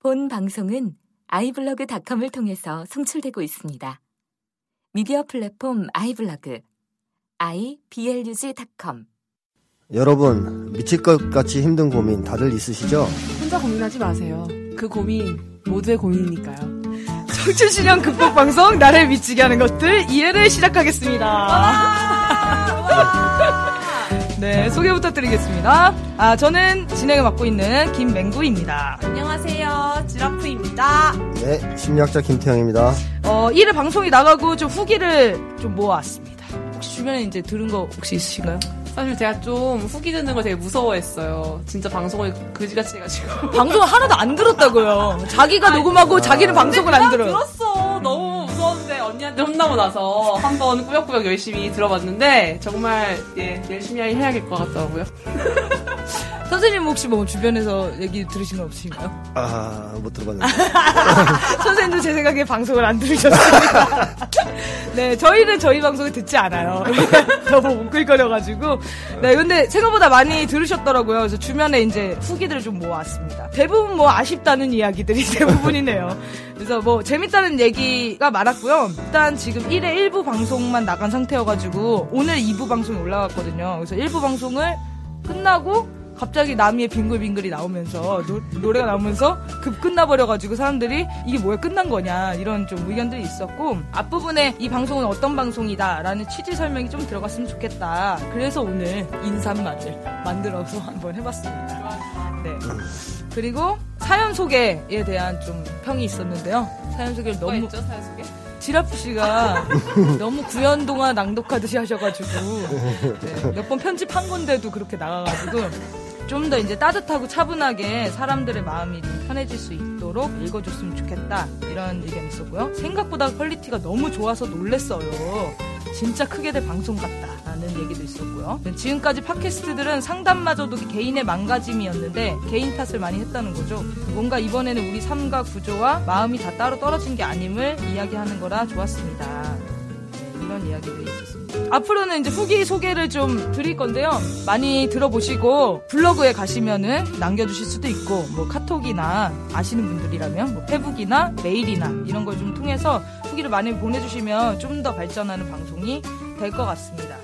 본 방송은 아이블로그닷컴을 통해서 송출되고 있습니다. 미디어 플랫폼 아이블로그 iblog.com 여러분 미칠 것 같이 힘든 고민 다들 있으시죠? 혼자 고민하지 마세요. 그 고민 모두의 고민이니까요. 청춘실현 극복 방송 나를 미치게 하는 것들 2회를 시작하겠습니다. 네, 소개 부탁드리겠습니다. 아, 저는 진행을 맡고 있는 김맹구입니다. 안녕하세요. 지라프입니다. 네, 심리학자 김태형입니다. 어, 1회 방송이 나가고 좀 후기를 좀 모아왔습니다. 혹시 주변에 이제 들은 거 혹시 있으신가요? 사실 제가 좀 후기 듣는 걸 되게 무서워했어요. 진짜 방송을 그지같이 해가지고. 방송을 하나도 안 들었다고요. 자기가 녹음하고 자기는 방송을 안 들어요. 들었어. 너무 무서웠는데 언니한테 혼나고 나서 한번 꾸역꾸역 열심히 들어봤는데 정말 예, 열심히 해야겠 것 같더라고요. 선생님 혹시 뭐 주변에서 얘기 들으신 거 없으신가요? 아, 못 들어봤는데. 선생님도 제 생각에 방송을 안 들으셨습니다. 네, 저희는 저희 방송을 듣지 않아요. 너무 웅글거려가지고. 네, 근데 생각보다 많이 들으셨더라고요. 그래서 주변에 이제 후기들을 좀 모았습니다. 대부분 뭐 아쉽다는 이야기들이 대부분이네요. 그래서 뭐 재밌다는 얘기가 많았고요. 일단 지금 1회 1부 방송만 나간 상태여가지고 오늘 2부 방송이 올라갔거든요. 그래서 1부 방송을 끝나고 갑자기 나미의 빙글빙글이 나오면서 노, 래가 나오면서 급 끝나버려가지고 사람들이 이게 뭐야 끝난 거냐 이런 좀 의견들이 있었고 앞부분에 이 방송은 어떤 방송이다라는 취지 설명이 좀 들어갔으면 좋겠다. 그래서 오늘 인사말을 만들어서 한번 해봤습니다. 네. 그리고 사연 소개에 대한 좀 평이 있었는데요. 사연 소개를 너무 있죠, 사연 소개? 지라프 씨가 너무 구연동화 낭독하듯이 하셔가지고 네, 몇 번 편집한 건데도 그렇게 나가가지고 좀 더 이제 따뜻하고 차분하게 사람들의 마음이 좀 편해질 수 있도록 읽어줬으면 좋겠다 이런 의견이 있었고요. 생각보다 quality가 너무 좋아서 놀랬어요. 진짜 크게 될 방송 같다 라는 얘기도 있었고요. 지금까지 팟캐스트들은 상담마저도 개인의 망가짐이었는데 개인 탓을 많이 했다는 거죠. 뭔가 이번에는 우리 삶과 구조와 마음이 다 따로 떨어진 게 아님을 이야기하는 거라 좋았습니다. 네, 이런 이야기들이 있었습니다. 앞으로는 이제 후기 소개를 좀 드릴 건데요. 많이 들어보시고 블로그에 가시면은 남겨주실 수도 있고 뭐 카톡이나 아시는 분들이라면 뭐 페북이나 메일이나 이런 걸 좀 통해서 후기를 많이 보내주시면 좀 더 발전하는 방송이 될 것 같습니다.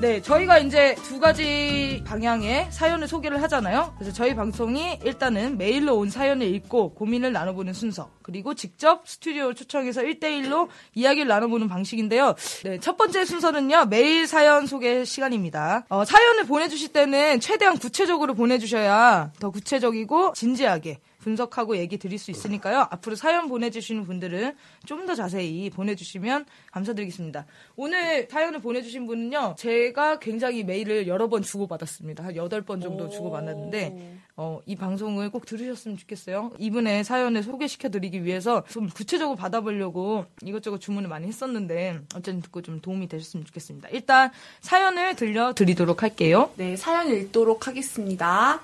네, 저희가 이제 두 가지 방향의 사연을 소개를 하잖아요. 그래서 저희 방송이 일단은 메일로 온 사연을 읽고 고민을 나눠보는 순서, 그리고 직접 스튜디오 초청해서 1대1로 이야기를 나눠보는 방식인데요. 네, 첫 번째 순서는요, 메일 사연 소개 시간입니다. 어, 사연을 보내주실 때는 최대한 구체적으로 보내주셔야 더 구체적이고 진지하게 분석하고 얘기 드릴 수 있으니까요. 앞으로 사연 보내주시는 분들은 좀 더 자세히 보내주시면 감사드리겠습니다. 오늘 사연을 보내주신 분은요, 제가 굉장히 메일을 여러 번 주고받았습니다. 한 8번 정도 주고받았는데, 어, 이 방송을 꼭 들으셨으면 좋겠어요. 이분의 사연을 소개시켜드리기 위해서 좀 구체적으로 받아보려고 이것저것 주문을 많이 했었는데, 어쨌든 듣고 좀 도움이 되셨으면 좋겠습니다. 일단 사연을 들려드리도록 할게요. 네, 사연 읽도록 하겠습니다.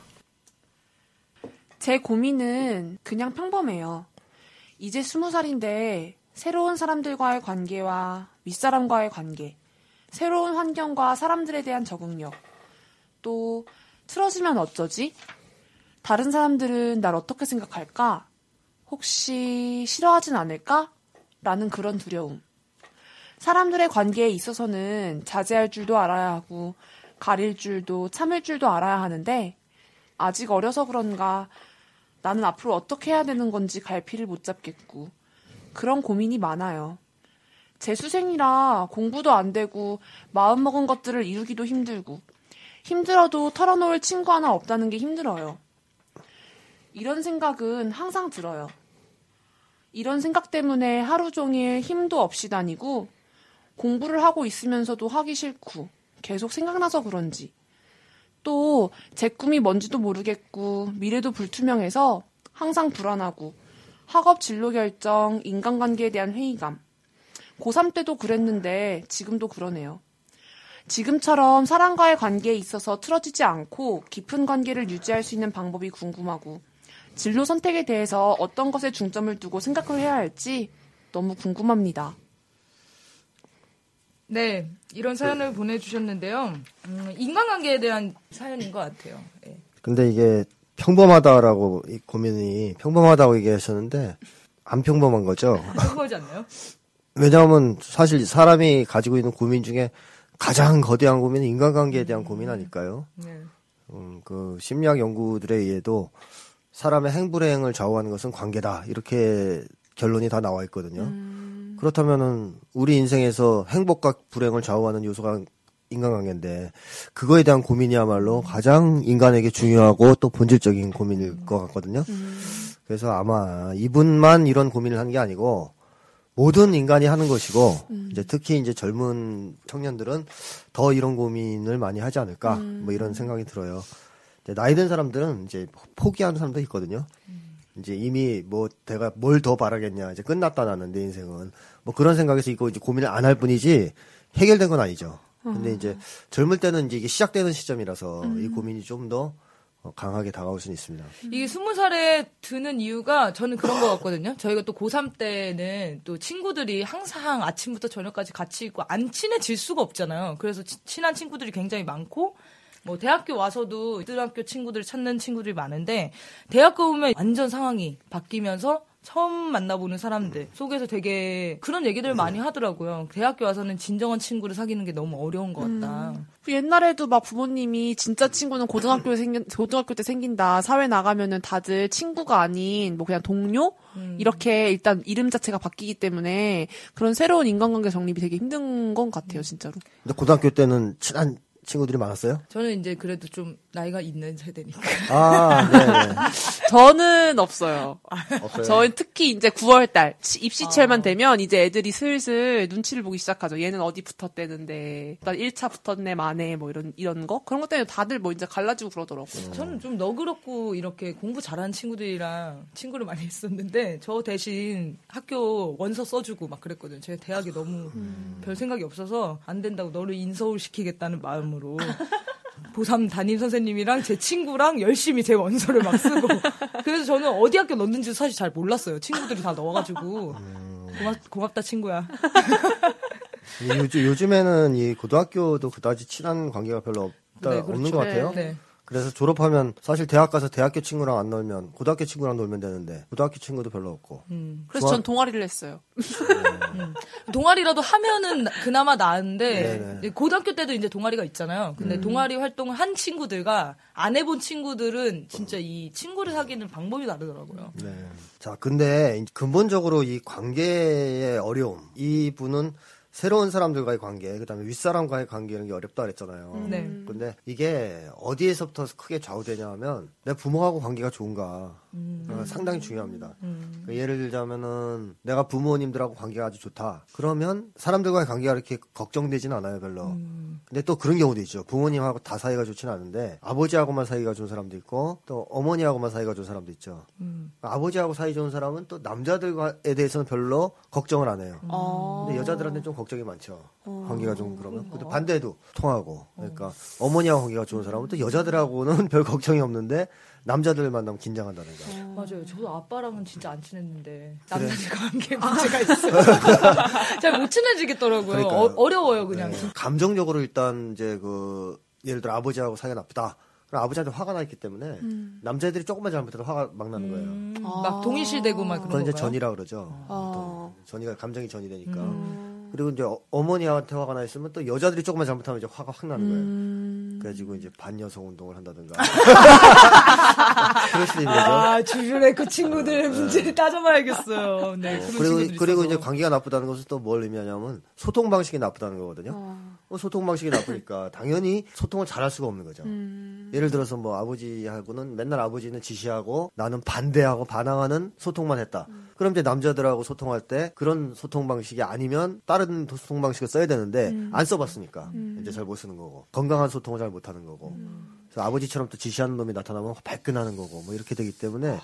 제 고민은 그냥 평범해요. 이제 스무 살인데 새로운 사람들과의 관계와 윗사람과의 관계, 새로운 환경과 사람들에 대한 적응력, 또 틀어지면 어쩌지? 다른 사람들은 날 어떻게 생각할까? 혹시 싫어하진 않을까? 라는 그런 두려움. 사람들의 관계에 있어서는 자제할 줄도 알아야 하고, 가릴 줄도 참을 줄도 알아야 하는데, 아직 어려서 그런가 나는 앞으로 어떻게 해야 되는 건지 갈피를 못 잡겠고 그런 고민이 많아요. 재수생이라 공부도 안 되고 마음먹은 것들을 이루기도 힘들고 힘들어도 털어놓을 친구 하나 없다는 게 힘들어요. 이런 생각은 항상 들어요. 이런 생각 때문에 하루 종일 힘도 없이 다니고 공부를 하고 있으면서도 하기 싫고 계속 생각나서 그런지 또 제 꿈이 뭔지도 모르겠고 미래도 불투명해서 항상 불안하고 학업 진로 결정, 인간관계에 대한 회의감. 고3 때도 그랬는데 지금도 그러네요. 지금처럼 사람과의 관계에 있어서 틀어지지 않고 깊은 관계를 유지할 수 있는 방법이 궁금하고 진로 선택에 대해서 어떤 것에 중점을 두고 생각을 해야 할지 너무 궁금합니다. 네, 이런 사연을 보내주셨는데요. 음, 인간관계에 대한 사연인 것 같아요. 네. 근데 이게 평범하다라고 이 고민이 평범하다고 얘기하셨는데 안 평범한 거죠. 평범하지 않나요? 왜냐하면 사실 사람이 가지고 있는 고민 중에 가장 거대한 고민은 인간관계에 대한 고민 아닐까요? 네. 음, 그 심리학 연구들에 의해도 사람의 행불행을 좌우하는 것은 관계다 이렇게 결론이 다 나와 있거든요. 그렇다면은 우리 인생에서 행복과 불행을 좌우하는 요소가 인간관계인데 그거에 대한 고민이야말로 가장 인간에게 중요하고 또 본질적인 고민일 것 같거든요. 그래서 아마 이분만 이런 고민을 한 게 아니고 모든 인간이 하는 것이고 이제 특히 이제 젊은 청년들은 더 이런 고민을 많이 하지 않을까 뭐 이런 생각이 들어요. 이제 나이 든 사람들은 이제 포기하는 사람도 있거든요. 이제 이미 뭐 내가 뭘 더 바라겠냐 이제 끝났다 나는 내 인생은 뭐 그런 생각에서 이거 이제 고민을 안 할 뿐이지 해결된 건 아니죠. 근데 이제 젊을 때는 이제 이게 시작되는 시점이라서 이 고민이 좀더 어, 강하게 다가올 수는 있습니다. 이게 스무 살에 드는 이유가 저는 그런 것 같거든요. 저희가 또 고3 때는 또 친구들이 항상 아침부터 저녁까지 같이 있고 안 친해질 수가 없잖아요. 그래서 치- 친한 친구들이 굉장히 많고 뭐 대학교 와서도 고등학교 친구들 찾는 친구들이 많은데 대학교 오면 완전 상황이 바뀌면서 처음 만나보는 사람들 속에서 되게 그런 얘기들 많이 하더라고요. 대학교 와서는 진정한 친구를 사귀는 게 너무 어려운 것 같다. 그 옛날에도 막 부모님이 진짜 친구는 고등학교에 생긴 고등학교 때 생긴다. 사회 나가면은 다들 친구가 아닌 뭐 그냥 동료 이렇게 일단 이름 자체가 바뀌기 때문에 그런 새로운 인간관계 정립이 되게 힘든 건 같아요, 진짜로. 근데 고등학교 때는 친한 친구들이 많았어요? 저는 이제 그래도 좀 나이가 있는 세대니까. 아, 네. 저는 없어요. 없어요. 저는 특히 이제 9월 달 입시철만 되면 이제 애들이 슬슬 눈치를 보기 시작하죠. 얘는 어디 붙었대는데, 나 1차 붙었네, 만에 뭐 이런 이런 거 그런 것 때문에 다들 뭐 이제 갈라지고 그러더라고요. 저는 좀 너그럽고 이렇게 공부 잘하는 친구들이랑 친구를 많이 했었는데 저 대신 학교 원서 써주고 막 그랬거든요. 제가 대학에 너무 별 생각이 없어서 안 된다고 너를 인서울 시키겠다는 마음으로 고3 담임 선생님이랑 제 친구랑 열심히 제 원서를 막 쓰고 그래서 저는 어디 학교 넣는지 사실 잘 몰랐어요. 친구들이 다 넣어가지고 고맙, 고맙다 친구야. 이 요즘, 요즘에는 이 고등학교도 그다지 친한 관계가 별로 없다, 네, 없는 그렇죠. 것 같아요. 네. 그래서 졸업하면 사실 대학 가서 대학교 친구랑 안 놀면 고등학교 친구랑 놀면 되는데 고등학교 친구도 별로 없고. 그래서 좋아- 전 동아리를 했어요. 동아리라도 하면은 나- 그나마 나은데 네네. 이제 고등학교 때도 이제 동아리가 있잖아요. 근데 동아리 활동을 한 친구들과 안 해본 친구들은 진짜 이 친구를 사귀는 방법이 다르더라고요. 네. 자, 근데 근본적으로 이 관계의 어려움, 이 분은 새로운 사람들과의 관계, 그다음에 윗사람과의 관계는 게 어렵다 그랬잖아요. 네. 근데 이게 어디에서부터 크게 좌우되냐 하면 내 부모하고 관계가 좋은가 어, 상당히 중요합니다. 그 예를 들자면은 내가 부모님들하고 관계가 아주 좋다. 그러면 사람들과의 관계가 이렇게 걱정되진 않아요, 별로. 근데 또 그런 경우도 있죠. 부모님하고 다 사이가 좋지는 않은데 아버지하고만 사이가 좋은 사람도 있고 또 어머니하고만 사이가 좋은 사람도 있죠. 아버지하고 사이 좋은 사람은 또 남자들에 대해서는 별로 걱정을 안 해요. 어. 근데 여자들한테는 좀 걱정이 많죠. 관계가 좀 그러면. 근데 반대도 통하고. 그러니까 어머니하고 관계가 좋은 사람은 또 여자들하고는 별 걱정이 없는데 남자들 만나면 긴장한다든가. 맞아요. 저도 아빠랑은 진짜 안 친했는데 남자들과 관계 문제가 있어요. 잘 못 친해지겠더라고요. 그러니까요. 어, 어려워요 그냥. 네. 감정적으로 일단 이제 그 예를 들어 아버지하고 사이가 나쁘다. 그럼 아버지한테 화가 나 있기 때문에 남자애들이 조금만 잘못해도 화가 막 나는 거예요. 음, 막 동일실되고 막 그런 그건 이제? 전이라 그러죠. 어. 보통 전이가 감정이 전이 되니까. 음. 그리고 이제 어- 어머니한테 화가 나 있으면 또 여자들이 조금만 잘못하면 이제 화가 확 나는 거예요. 음. 그래가지고 이제 반여성 운동을 한다든가. 그럴 수도 있는 거죠. 아 주변에 그 친구들의 문제를 따져봐야겠어요. 네. 그리고 그리고. 이제 관계가 나쁘다는 것은 또 뭘 의미하냐면 소통 방식이 나쁘다는 거거든요. 어, 소통 방식이 나쁘니까 당연히 소통을 잘할 수가 없는 거죠. 음. 예를 들어서 뭐 아버지하고는 맨날 아버지는 지시하고 나는 반대하고 반항하는 소통만 했다. 음. 그럼 이제 남자들하고 소통할 때 그런 소통 방식이 아니면 다른 소통 방식을 써야 되는데 음. 안 써봤으니까 이제 잘 못 쓰는 거고 건강한 소통을 잘 못하는 거고. 음. 그래서 아버지처럼 또 지시하는 놈이 나타나면 발끈하는 거고 뭐 이렇게 되기 때문에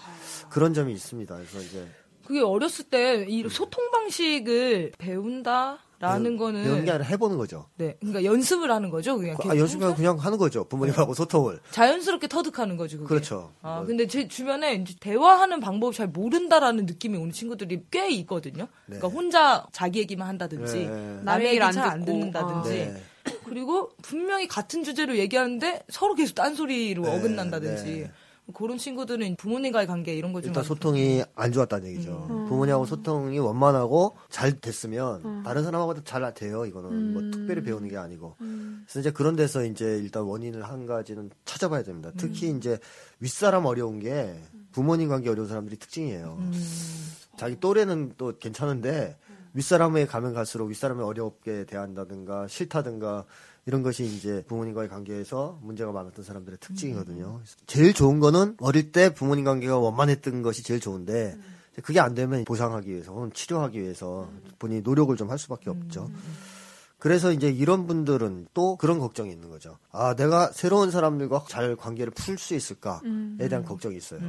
그런 점이 있습니다. 그래서 이제 그게 어렸을 때 이 소통 방식을 배운다 라는 거는 아니라 해보는 거죠. 네, 그러니까 연습을 하는 거죠. 그냥 아, 계속 연습하고 그냥 하는 거죠. 부모님하고 소통을. 자연스럽게 터득하는 거죠. 그게. 그렇죠. 아, 뭐. 근데 제 주변에 이제 대화하는 방법을 잘 모른다라는 느낌이 오는 친구들이 꽤 있거든요. 네. 그러니까 혼자 자기 얘기만 한다든지 네. 남의 얘기 얘기를 안잘 안. 듣는다든지 네. 그리고 분명히 같은 주제로 얘기하는데 서로 계속 딴소리로 네, 어긋난다든지 네. 그런 친구들은 부모님과의 관계 이런 거좀 일단 소통이 안 좋았다는 얘기죠. 음. 부모님하고 소통이 원만하고 잘 됐으면 음. 다른 사람하고도 잘 돼요. 이거는 뭐 음. 특별히 배우는 게 아니고. 음. 그래서 이제 그런 데서 이제 일단 원인을 한 가지는 찾아봐야 됩니다. 특히 음. 이제 윗사람 어려운 게 부모님 관계 어려운 사람들이 특징이에요. 음. 자기 또래는 또 괜찮은데 윗사람에 가면 갈수록 윗사람을 어렵게 대한다든가 싫다든가 이런 것이 이제 부모님과의 관계에서 문제가 많았던 사람들의 특징이거든요. 제일 좋은 거는 어릴 때 부모님 관계가 원만했던 것이 제일 좋은데 그게 안 되면 보상하기 위해서 혹은 치료하기 위해서 본인이 노력을 좀 할 수밖에 없죠. 그래서 이제 이런 분들은 또 그런 걱정이 있는 거죠. 아, 내가 새로운 사람들과 잘 관계를 풀 수 있을까에 대한 걱정이 있어요.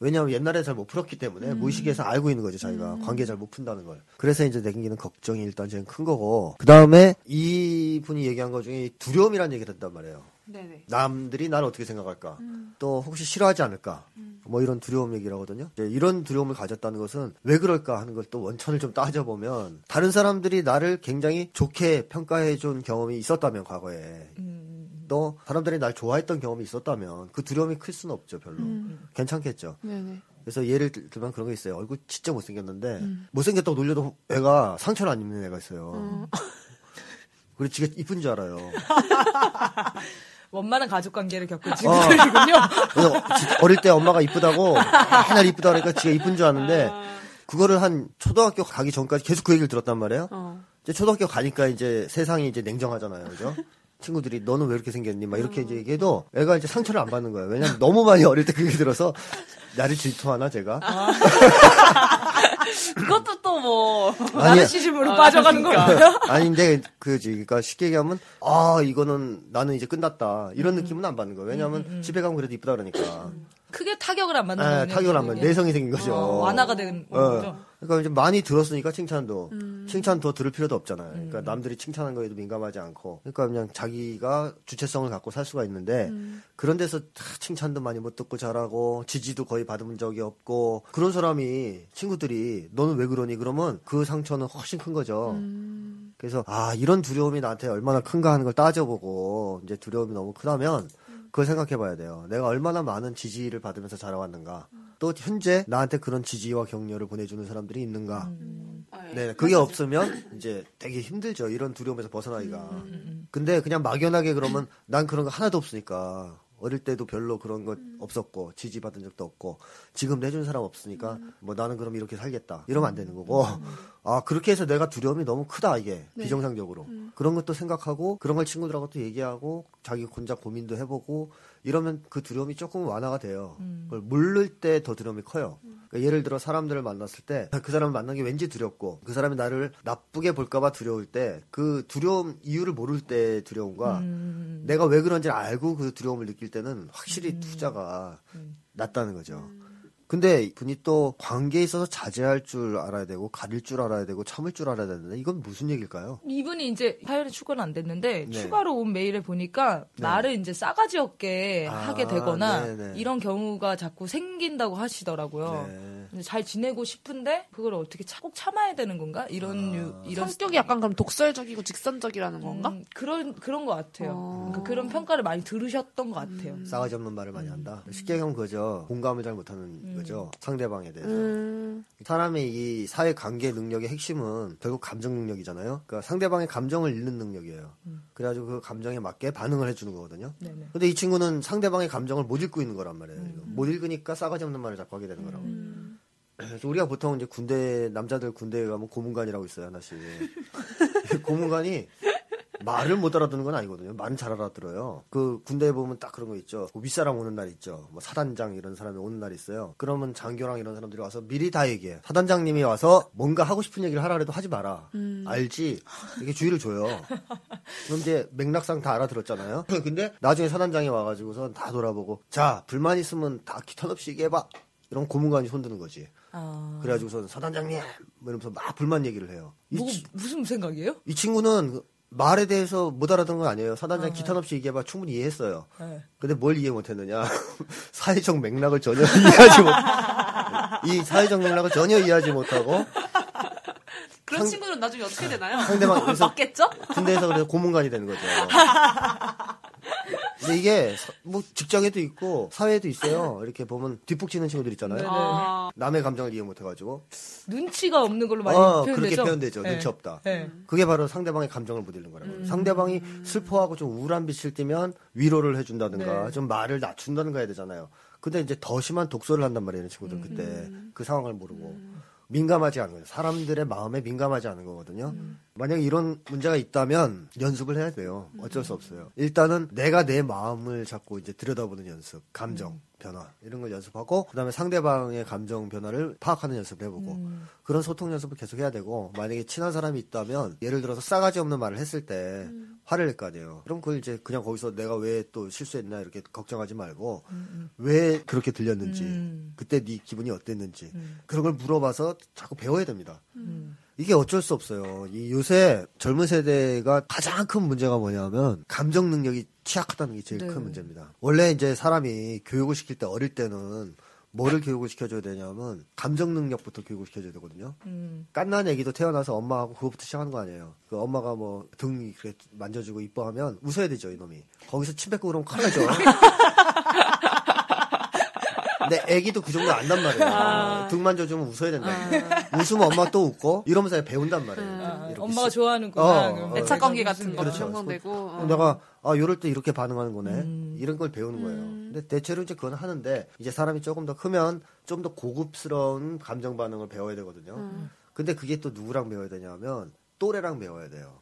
왜냐하면 옛날에 잘 못 풀었기 때문에 무의식에서 알고 있는 거죠, 자기가. 관계 잘 못 푼다는 걸. 그래서 이제 내기는 걱정이 일단 제일 큰 거고. 그 다음에 이 분이 얘기한 것 중에 두려움이라는 얘기를 했단 말이에요. 네네. 남들이 나를 어떻게 생각할까? 또 혹시 싫어하지 않을까? 뭐 이런 두려움 얘기를 하거든요. 이제 이런 두려움을 가졌다는 것은 왜 그럴까 하는 걸 또 원천을 좀 따져보면 다른 사람들이 나를 굉장히 좋게 평가해 준 경험이 있었다면 과거에 음. 또 사람들이 날 좋아했던 경험이 있었다면 그 두려움이 클 수는 없죠 별로 괜찮겠죠 네네. 그래서 예를 들- 들면 그런 거 있어요 얼굴 진짜 못생겼는데 못생겼다고 놀려도 애가 상처를 안 입는 애가 있어요 그리고 지가 이쁜 줄 알아요 원만한 가족 관계를 겪은 어. 친구들이군요. 진짜 어릴 때 엄마가 이쁘다고 맨날 이쁘다 그러니까 지가 이쁜 줄 아는데 그거를 한 초등학교 가기 전까지 계속 그 얘기를 들었단 말이에요. 어. 이제 초등학교 가니까 이제 세상이 이제 냉정하잖아요. 그죠? 친구들이 너는 왜 이렇게 생겼니? 막 이렇게 이제 얘기해도 애가 이제 상처를 안 받는 거예요. 왜냐면 너무 많이 어릴 때그 얘기 들어서 나를 질투하나 제가? 그것도 또뭐 아니, 나르시즘으로 빠져가는 거예요. 아닌데 그지 그러니까 쉽게 얘기하면 아 이거는 나는 이제 끝났다. 이런 느낌은 안 받는 거예요. 왜냐하면 집에 가면 그래도 이쁘다 그러니까 크게 타격을 안 받는 아, 거네요. 타격을 안 받는. 내성이 생긴 거죠. 어, 완화가 된 어. 거죠. 그러니까 이제 많이 들었으니까 칭찬도 칭찬 더 들을 필요도 없잖아요. 그러니까 남들이 칭찬한 거에도 민감하지 않고, 그러니까 그냥 자기가 주체성을 갖고 살 수가 있는데 그런 데서 다 칭찬도 많이 못 듣고 잘하고 지지도 거의 받은 적이 없고 그런 사람이 친구들이 너는 왜 그러니 그러면 그 상처는 훨씬 큰 거죠. 그래서 아 이런 두려움이 나한테 얼마나 큰가 하는 걸 따져보고 이제 두려움이 너무 크다면 그걸 생각해봐야 돼요. 내가 얼마나 많은 지지를 받으면서 자라왔는가. 또 현재 나한테 그런 지지와 격려를 보내주는 사람들이 있는가. 아, 예. 네, 그게 없으면 이제 되게 힘들죠. 이런 두려움에서 벗어나기가. 근데 그냥 막연하게 그러면 난 그런 거 하나도 없으니까 어릴 때도 별로 그런 것 없었고 지지받은 적도 없고 지금 내준 사람 없으니까 뭐 나는 그럼 이렇게 살겠다. 이러면 안 되는 거고. 아 그렇게 해서 내가 두려움이 너무 크다 이게. 비정상적으로. 그런 것도 생각하고 그런 걸 친구들하고 또 얘기하고 자기 혼자 고민도 해보고 이러면 그 두려움이 조금 완화가 돼요. 그걸 모를 때더 두려움이 커요. 그러니까 예를 들어 사람들을 만났을 때 그 사람을 만난 게 왠지 두렵고 그 사람이 나를 나쁘게 볼까봐 두려울 때 그 두려움 이유를 모를 때 두려움과 음. 내가 왜 그런지 알고 그 두려움을 느낄 때는 확실히 투자가 낫다는 거죠. 근데 분이 또 관계에 있어서 자제할 줄 알아야 되고 가릴 줄 알아야 되고 참을 줄 알아야 되는데 이건 무슨 얘기일까요? 이분이 이제 사연이 추가는 안 됐는데 네. 추가로 온 메일을 보니까 말을 이제 싸가지 없게 아, 하게 되거나 네네. 이런 경우가 자꾸 생긴다고 하시더라고요. 네. 잘 지내고 싶은데 그걸 어떻게 차- 꼭 참아야 되는 건가? 이런 유, 이런 성격이 약간 그럼 독설적이고 직선적이라는 건가? 음, 그런 그런 것 같아요. 어. 그러니까 그런 평가를 많이 들으셨던 것 같아요. 싸가지 없는 말을 많이 한다. 쉽게 얘기하면 그죠. 공감을 잘 못하는 거죠. 상대방에 대해서. 음. 사람의 이 사회 관계 능력의 핵심은 결국 감정 능력이잖아요. 그러니까 상대방의 감정을 읽는 능력이에요. 그래가지고 그 감정에 맞게 반응을 해주는 거거든요. 네네. 근데 이 친구는 상대방의 감정을 못 읽고 있는 거란 말이에요. 못 읽으니까 싸가지 없는 말을 자꾸 하게 되는 거라고. 그래서 우리가 보통 이제 군대 남자들 군대에 가면 고문관이라고 있어요 하나씩. 고문관이 말을 못 알아듣는 건 아니거든요. 말은 잘 알아들어요. 그 군대에 보면 딱 그런 거 있죠. 그 윗사람 오는 날 있죠. 뭐 사단장 이런 사람이 오는 날 있어요. 그러면 장교랑 이런 사람들이 와서 미리 다 얘기해. 사단장님이 와서 뭔가 하고 싶은 얘기를 하라 해도 하지 마라. 알지? 이렇게 주의를 줘요. 그럼 이제 맥락상 다 알아들었잖아요. 근데 나중에 사단장이 와가지고선 다 돌아보고 자 불만 있으면 다 기탄 없이 얘기해봐. 이런 고문관이 손드는 거지. 아, 그래가지고선 사단장님 뭐 이러면서 막 불만 얘기를 해요. 이, 뭐, 치- 무슨 생각이에요? 이 친구는 그 말에 대해서 못 알아듣는 건 아니에요. 사단장 기탄 없이 얘기해봐 충분히 이해했어요. 네. 근데 뭘 이해 못했느냐? 사회적 맥락을 전혀 이해하지 못. 이 사회적 맥락을 전혀 이해하지 못하고 그런 상- 친구는 나중에 어떻게 되나요? 상대방 그래서 맞겠죠? 군대에서 그래서 고문관이 되는 거죠. 근데 이게 사- 뭐 직장에도 있고 사회에도 있어요. 이렇게 보면 뒷북치는 친구들 있잖아요. 네네. 아, 남의 감정을 이해 못해가지고 눈치가 없는 걸로 많이 어, 표현되죠. 그렇게 표현되죠. 네. 눈치 없다. 네. 그게 바로 상대방의 감정을 못 읽는 거라고요. 상대방이 슬퍼하고 좀 우울한 빛을 띠면 위로를 해준다든가 네. 좀 말을 낮춘다든가 해야 되잖아요. 근데 이제 더 심한 독소를 한단 말이에요, 친구들 그때 그 상황을 모르고 민감하지 않은 거예요. 사람들의 마음에 민감하지 않은 거거든요. 만약에 이런 문제가 있다면 연습을 해야 돼요. 어쩔 수 없어요. 일단은 내가 내 마음을 자꾸 이제 들여다보는 연습, 감정 변화 이런 걸 연습하고 그다음에 상대방의 감정 변화를 파악하는 연습을 해보고 그런 소통 연습을 계속 해야 되고 만약에 친한 사람이 있다면 예를 들어서 싸가지 없는 말을 했을 때 화를 낼 거 아니에요. 그럼 그걸 이제 그냥 거기서 내가 왜 또 실수했나 이렇게 걱정하지 말고 왜 그렇게 들렸는지 음. 그때 네 기분이 어땠는지 그런 걸 물어봐서 자꾸 배워야 됩니다. 음. 이게 어쩔 수 없어요. 이 요새 젊은 세대가 가장 큰 문제가 뭐냐면 감정 능력이 취약하다는 게 제일 네. 큰 문제입니다. 원래 이제 사람이 교육을 시킬 때 어릴 때는 뭐를 교육을 시켜줘야 되냐면 감정 능력부터 교육을 시켜줘야 되거든요. 음. 깐난 애기도 태어나서 엄마하고 그거부터 시작하는 거 아니에요. 그 엄마가 뭐 등 이렇게 만져주고 이뻐하면 웃어야 되죠 이놈이. 거기서 침 뱉고 그러면 큰일 나죠. 근데 애기도 그 정도 안단 말이에요. 아. 등 만져주면 웃어야 된다. 웃으면 엄마 또 웃고 이러면서 배운단 말이에요. 아, 엄마가 시- 좋아하는구나. 어, 어. 애착 관계 같은 거 그렇죠. 형성되고. 어. 내가 아 요럴 때 이렇게 반응하는 거네 음. 이런 걸 배우는 거예요. 근데 대체로 이제 그건 하는데 이제 사람이 조금 더 크면 좀 더 고급스러운 감정 반응을 배워야 되거든요. 음. 근데 그게 또 누구랑 배워야 되냐면 또래랑 배워야 돼요.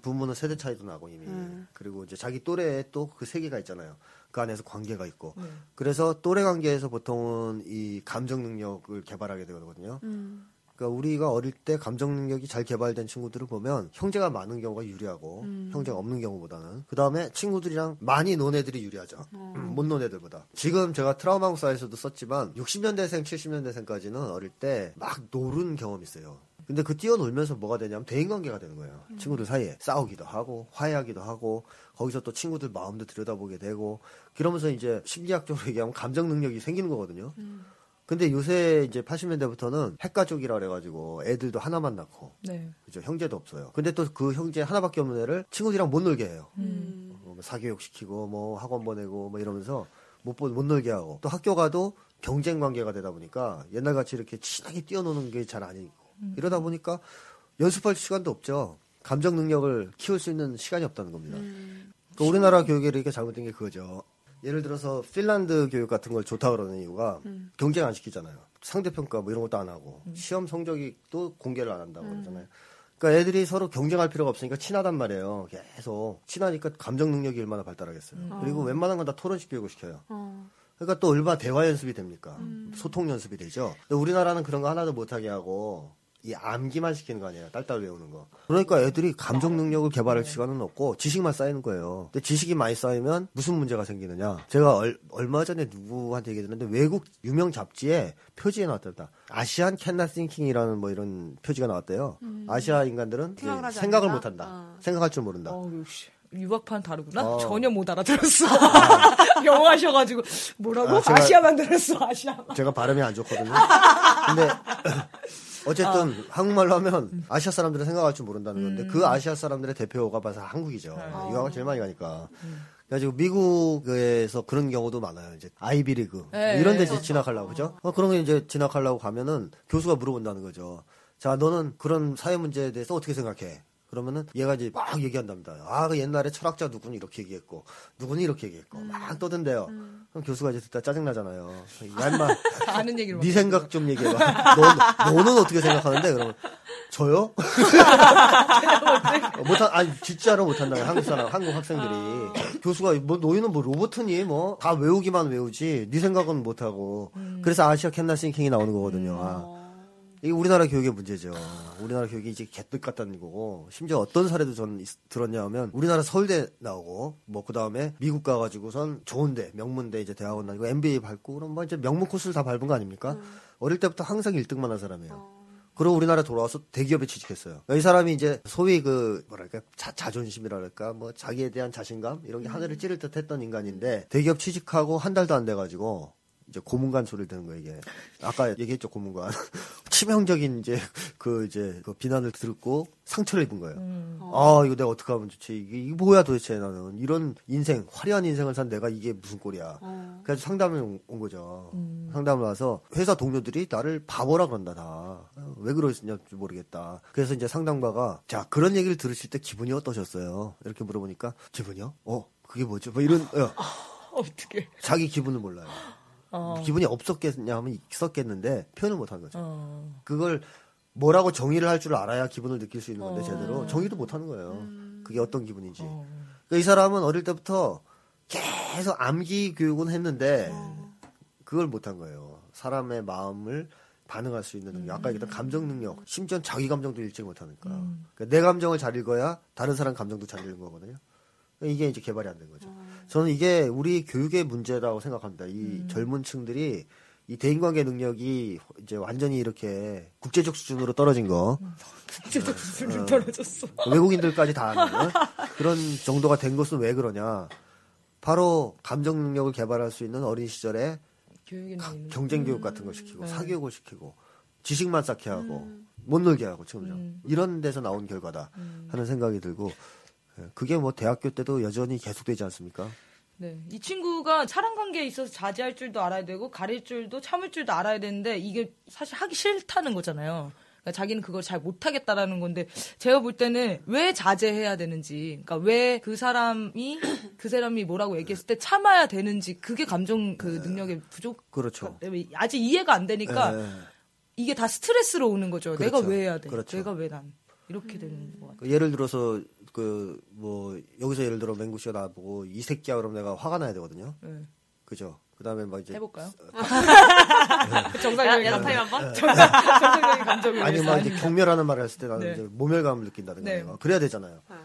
어, 부모는 세대 차이도 나고 이미 음. 그리고 이제 자기 또래에 또 그 세계가 있잖아요. 그 안에서 관계가 있고 네. 그래서 또래 관계에서 보통은 이 감정 능력을 개발하게 되거든요. 음. 그러니까 우리가 어릴 때 감정 능력이 잘 개발된 친구들을 보면 형제가 많은 경우가 유리하고 음. 형제가 없는 경우보다는 그 다음에 친구들이랑 많이 논 애들이 유리하죠. 어. 못논 애들보다. 지금 제가 트라우마 학사에서도 썼지만 60년대생, 70년대생까지는 어릴 때 막 노는 경험이 있어요. 근데 그 뛰어놀면서 뭐가 되냐면 대인관계가 되는 거예요. 음. 친구들 사이에 싸우기도 하고 화해하기도 하고 거기서 또 친구들 마음도 들여다보게 되고 그러면서 이제 심리학적으로 얘기하면 감정 능력이 생기는 거거든요. 음. 근데 요새 이제 80년대부터는 핵가족이라 그래가지고 애들도 하나만 낳고 네. 그죠 형제도 없어요. 근데 또 그 형제 하나밖에 없는 애를 친구들이랑 못 놀게 해요. 음. 어, 뭐 사교육 시키고 뭐 학원 보내고 뭐 이러면서 못, 보- 못 놀게 하고 또 학교 가도 경쟁 관계가 되다 보니까 옛날 같이 이렇게 친하게 뛰어노는 게 잘 아니고 이러다 보니까 연습할 시간도 없죠. 감정 능력을 키울 수 있는 시간이 없다는 겁니다. 음. 그 우리나라 교육이 이렇게 잘못된 게 그거죠. 예를 들어서 핀란드 교육 같은 걸 좋다 그러는 이유가 음. 경쟁 안 시키잖아요. 상대평가 뭐 이런 것도 안 하고 시험 성적이 또 공개를 안 한다고 그러잖아요. 그러니까 애들이 서로 경쟁할 필요가 없으니까 친하단 말이에요. 계속 친하니까 감정 능력이 얼마나 발달하겠어요. 그리고 웬만한 건 다 토론식 교육을 시켜요. 어. 그러니까 또 얼마나 대화 연습이 됩니까? 소통 연습이 되죠. 우리나라는 그런 거 하나도 못하게 하고 이 암기만 시키는 거 아니에요. 딸딸 외우는 거. 그러니까 애들이 감정 능력을 개발할 시간은 없고 지식만 쌓이는 거예요. 근데 지식이 많이 쌓이면 무슨 문제가 생기느냐? 제가 얼, 얼마 전에 누구한테 얘기 들었는데 외국 유명 잡지에 표지에 나왔답니다. 아시안 캔나 싱킹이라는 뭐 이런 표지가 나왔대요. 아시아 인간들은 생각을 생각을 않는다? 못 한다. 어. 생각할 줄 모른다. 어, 역시. 유학파는 다르구나? 어. 전혀 못 알아들었어. 영어 하셔가지고, 뭐라고? 아, 제가- 아, 시아만 들었어, 아시아. 제가 발음이 안 좋거든요. 근데 어쨌든 한국말로 하면 아시아 사람들은 생각할 줄 모른다는 건데 그 아시아 사람들의 대표가 봐서 한국이죠. 유학을 제일 많이 가니까. 그래가지고 미국에서 그런 경우도 많아요. 이제 아이비리그 네, 이런 데 네. 진학하려고 그죠? 어, 그런 거 이제 진학하려고 가면은 교수가 물어본다는 거죠. 자, 너는 그런 사회 문제에 대해서 어떻게 생각해? 그러면은 얘가 이제 막 얘기한답니다. 아, 그 옛날에 철학자 누구는 이렇게 얘기했고, 누구는 이렇게 얘기했고, 막 떠든대요. 그럼 교수가 이제 듣다 짜증나잖아요. 다 아는 얘기를 네막 생각 좀 얘기해봐. 너, 너는 어떻게 생각하는데? 그러면 저요? 못한 아니 진짜로 못한다. 한국 사람, 한국 학생들이 교수가 뭐 너희는 뭐 로봇이니 뭐 다 외우기만 외우지. 네 생각은 못하고. 그래서 아시아 캔나 싱킹이 나오는 거거든요. 아. 이게 우리나라 교육의 문제죠. 우리나라 교육이 이제 개뜻 같다는 거고 심지어 어떤 사례도 있- 들었냐 하면 우리나라 서울대 나오고 뭐 그 다음에 미국 가가지고선 좋은데 명문대 이제 대학원 다니고 MBA 밟고 그럼 뭐 이제 명문 코스를 다 밟은 거 아닙니까? 어릴 때부터 항상 1등만 한 사람이에요. 그리고 우리나라 돌아와서 대기업에 취직했어요. 이 사람이 이제 소위 그 뭐랄까 자, 자존심이랄까 뭐 자기에 대한 자신감 이런 게 하늘을 찌를 듯 했던 인간인데 대기업 취직하고 한 달도 안 돼가지고 이제 고문관 소리를 듣는 거예요 이게. 아까 얘기했죠 고문관. 치명적인 이제 그 이제 그 비난을 듣고 상처를 입은 거예요. 음. 아 이거 내가 어떻게 하면 좋지? 이게, 이게 뭐야 도대체 나는 이런 인생 화려한 인생을 산 내가 이게 무슨 꼴이야? 어. 그래서 상담을 온, 온 거죠. 음. 상담을 와서 회사 동료들이 나를 바보라 그런다 다. 어, 왜 그러시냐지 모르겠다. 그래서 이제 상담가가 자 그런 얘기를 들으실 때 기분이 어떠셨어요? 이렇게 물어보니까 기분이요? 어 그게 뭐죠? 뭐 이런 어, 어떻게? 자기 기분을 몰라요. 어. 기분이 없었겠냐 하면 있었겠는데 표현을 못한 거죠. 어. 그걸 뭐라고 정의를 할 줄 알아야 기분을 느낄 수 있는 건데 어. 제대로 정의도 못 하는 거예요. 그게 어떤 기분인지. 어. 그러니까 이 사람은 어릴 때부터 계속 암기 교육은 했는데 그걸 못한 거예요. 사람의 마음을 반응할 수 있는 능력. 아까 얘기했던 감정 능력. 심지어 자기 감정도 읽지 못하니까. 그러니까 내 감정을 잘 읽어야 다른 사람 감정도 잘 읽는 거거든요. 그러니까 이게 이제 개발이 안 된 거죠. 저는 이게 우리 교육의 문제라고 생각합니다. 이 젊은 층들이 이 대인관계 능력이 이제 완전히 이렇게 국제적 수준으로 떨어진 거. 국제적 수준이 떨어졌어. 외국인들까지 다 아는 그런 정도가 된 것은 왜 그러냐. 바로 감정 능력을 개발할 수 있는 어린 시절에 가- 경쟁 교육 같은 거 시키고 네. 사교육을 시키고 지식만 쌓게 하고 못 놀게 하고 지금요 음. 이런 데서 나온 결과다 하는 생각이 들고 예, 그게 뭐 대학교 때도 여전히 계속되지 않습니까? 네. 이 친구가 사람 관계에 있어서 자제할 줄도 알아야 되고 가릴 줄도 참을 줄도 알아야 되는데 이게 사실 하기 싫다는 거잖아요. 그러니까 자기는 그걸 잘 못하겠다라는 건데 제가 볼 때는 왜 자제해야 되는지, 그러니까 왜 그 사람이 그 사람이 뭐라고 얘기했을 때 참아야 되는지 그게 감정 그 능력의 부족. 그렇죠. 아직 이해가 안 되니까 예. 이게 다 스트레스로 오는 거죠. 그렇죠. 내가 왜 해야 돼? 그렇죠. 내가 왜 난 이렇게 되는 것 같아요. 그 예를 들어서 그 뭐 여기서 예를 들어 맹구 씨가 나보고 이 새끼야 그러면 내가 화가 나야 되거든요. 네. 그죠? 그다음에 막 이제 해볼까요? 네. 정상적인 야. 타임 한번? 정상적인 감정을 아니. 막 이제 경멸하는 말을 했을 때 나는 네. 이제 모멸감을 느낀다든가 네. 그래야 되잖아요. 네.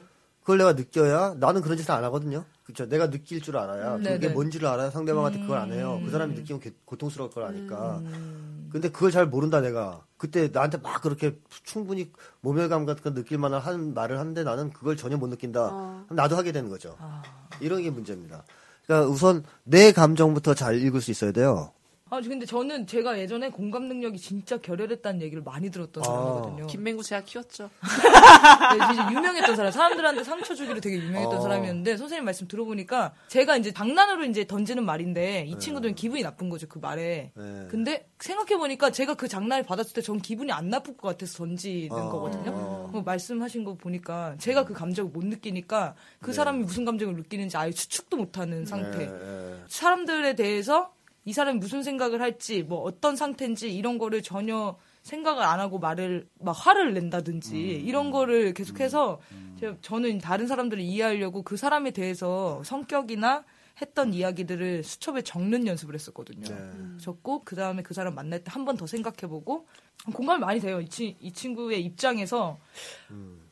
그걸 내가 느껴야 나는 그런 짓을 안 하거든요. 그렇죠. 내가 느낄 줄 알아야 음, 그게 네네. 뭔지를 알아야 상대방한테 그걸 안 해요. 그 사람이 느끼면 게- 고통스러울 걸 아니까. 음. 근데 그걸 잘 모른다 내가. 그때 나한테 막 그렇게 충분히 모멸감 같은 거 느낄 만한 한 말을 하는데 나는 그걸 전혀 못 느낀다. 어. 나도 하게 되는 거죠. 아. 이런 게 문제입니다. 그러니까 우선 내 감정부터 잘 읽을 수 있어야 돼요. 아, 근데 저는 제가 예전에 공감 능력이 진짜 결혈했다는 얘기를 많이 들었던 아. 사람이거든요. 김맹구 제가 키웠죠. 네, 진짜 유명했던 사람, 사람들한테 상처 주기로 되게 유명했던 어. 사람이었는데 선생님 말씀 들어보니까 제가 이제 장난으로 이제 던지는 말인데 이 네. 친구들은 기분이 나쁜 거죠 그 말에. 네. 근데 생각해 보니까 제가 그 장난을 받았을 때 전 기분이 안 나쁠 것 같아서 던지는 어. 거거든요. 어. 뭐 말씀하신 거 보니까 제가 그 감정을 못 느끼니까 그 사람이 무슨 감정을 느끼는지 아예 추측도 못하는 상태. 네, 네. 사람들에 대해서 이 사람이 무슨 생각을 할지 뭐 어떤 상태인지 이런 거를 전혀 생각을 안 하고 말을 막 화를 낸다든지 이런 거를 계속해서 제가- 저는 다른 사람들을 이해하려고 그 사람에 대해서 성격이나 했던 이야기들을 수첩에 적는 연습을 했었거든요. 네. 적고 그 다음에 그 사람 만날 때 한 번 더 생각해보고 공감이 많이 돼요. 이, 치- 이 친구의 입장에서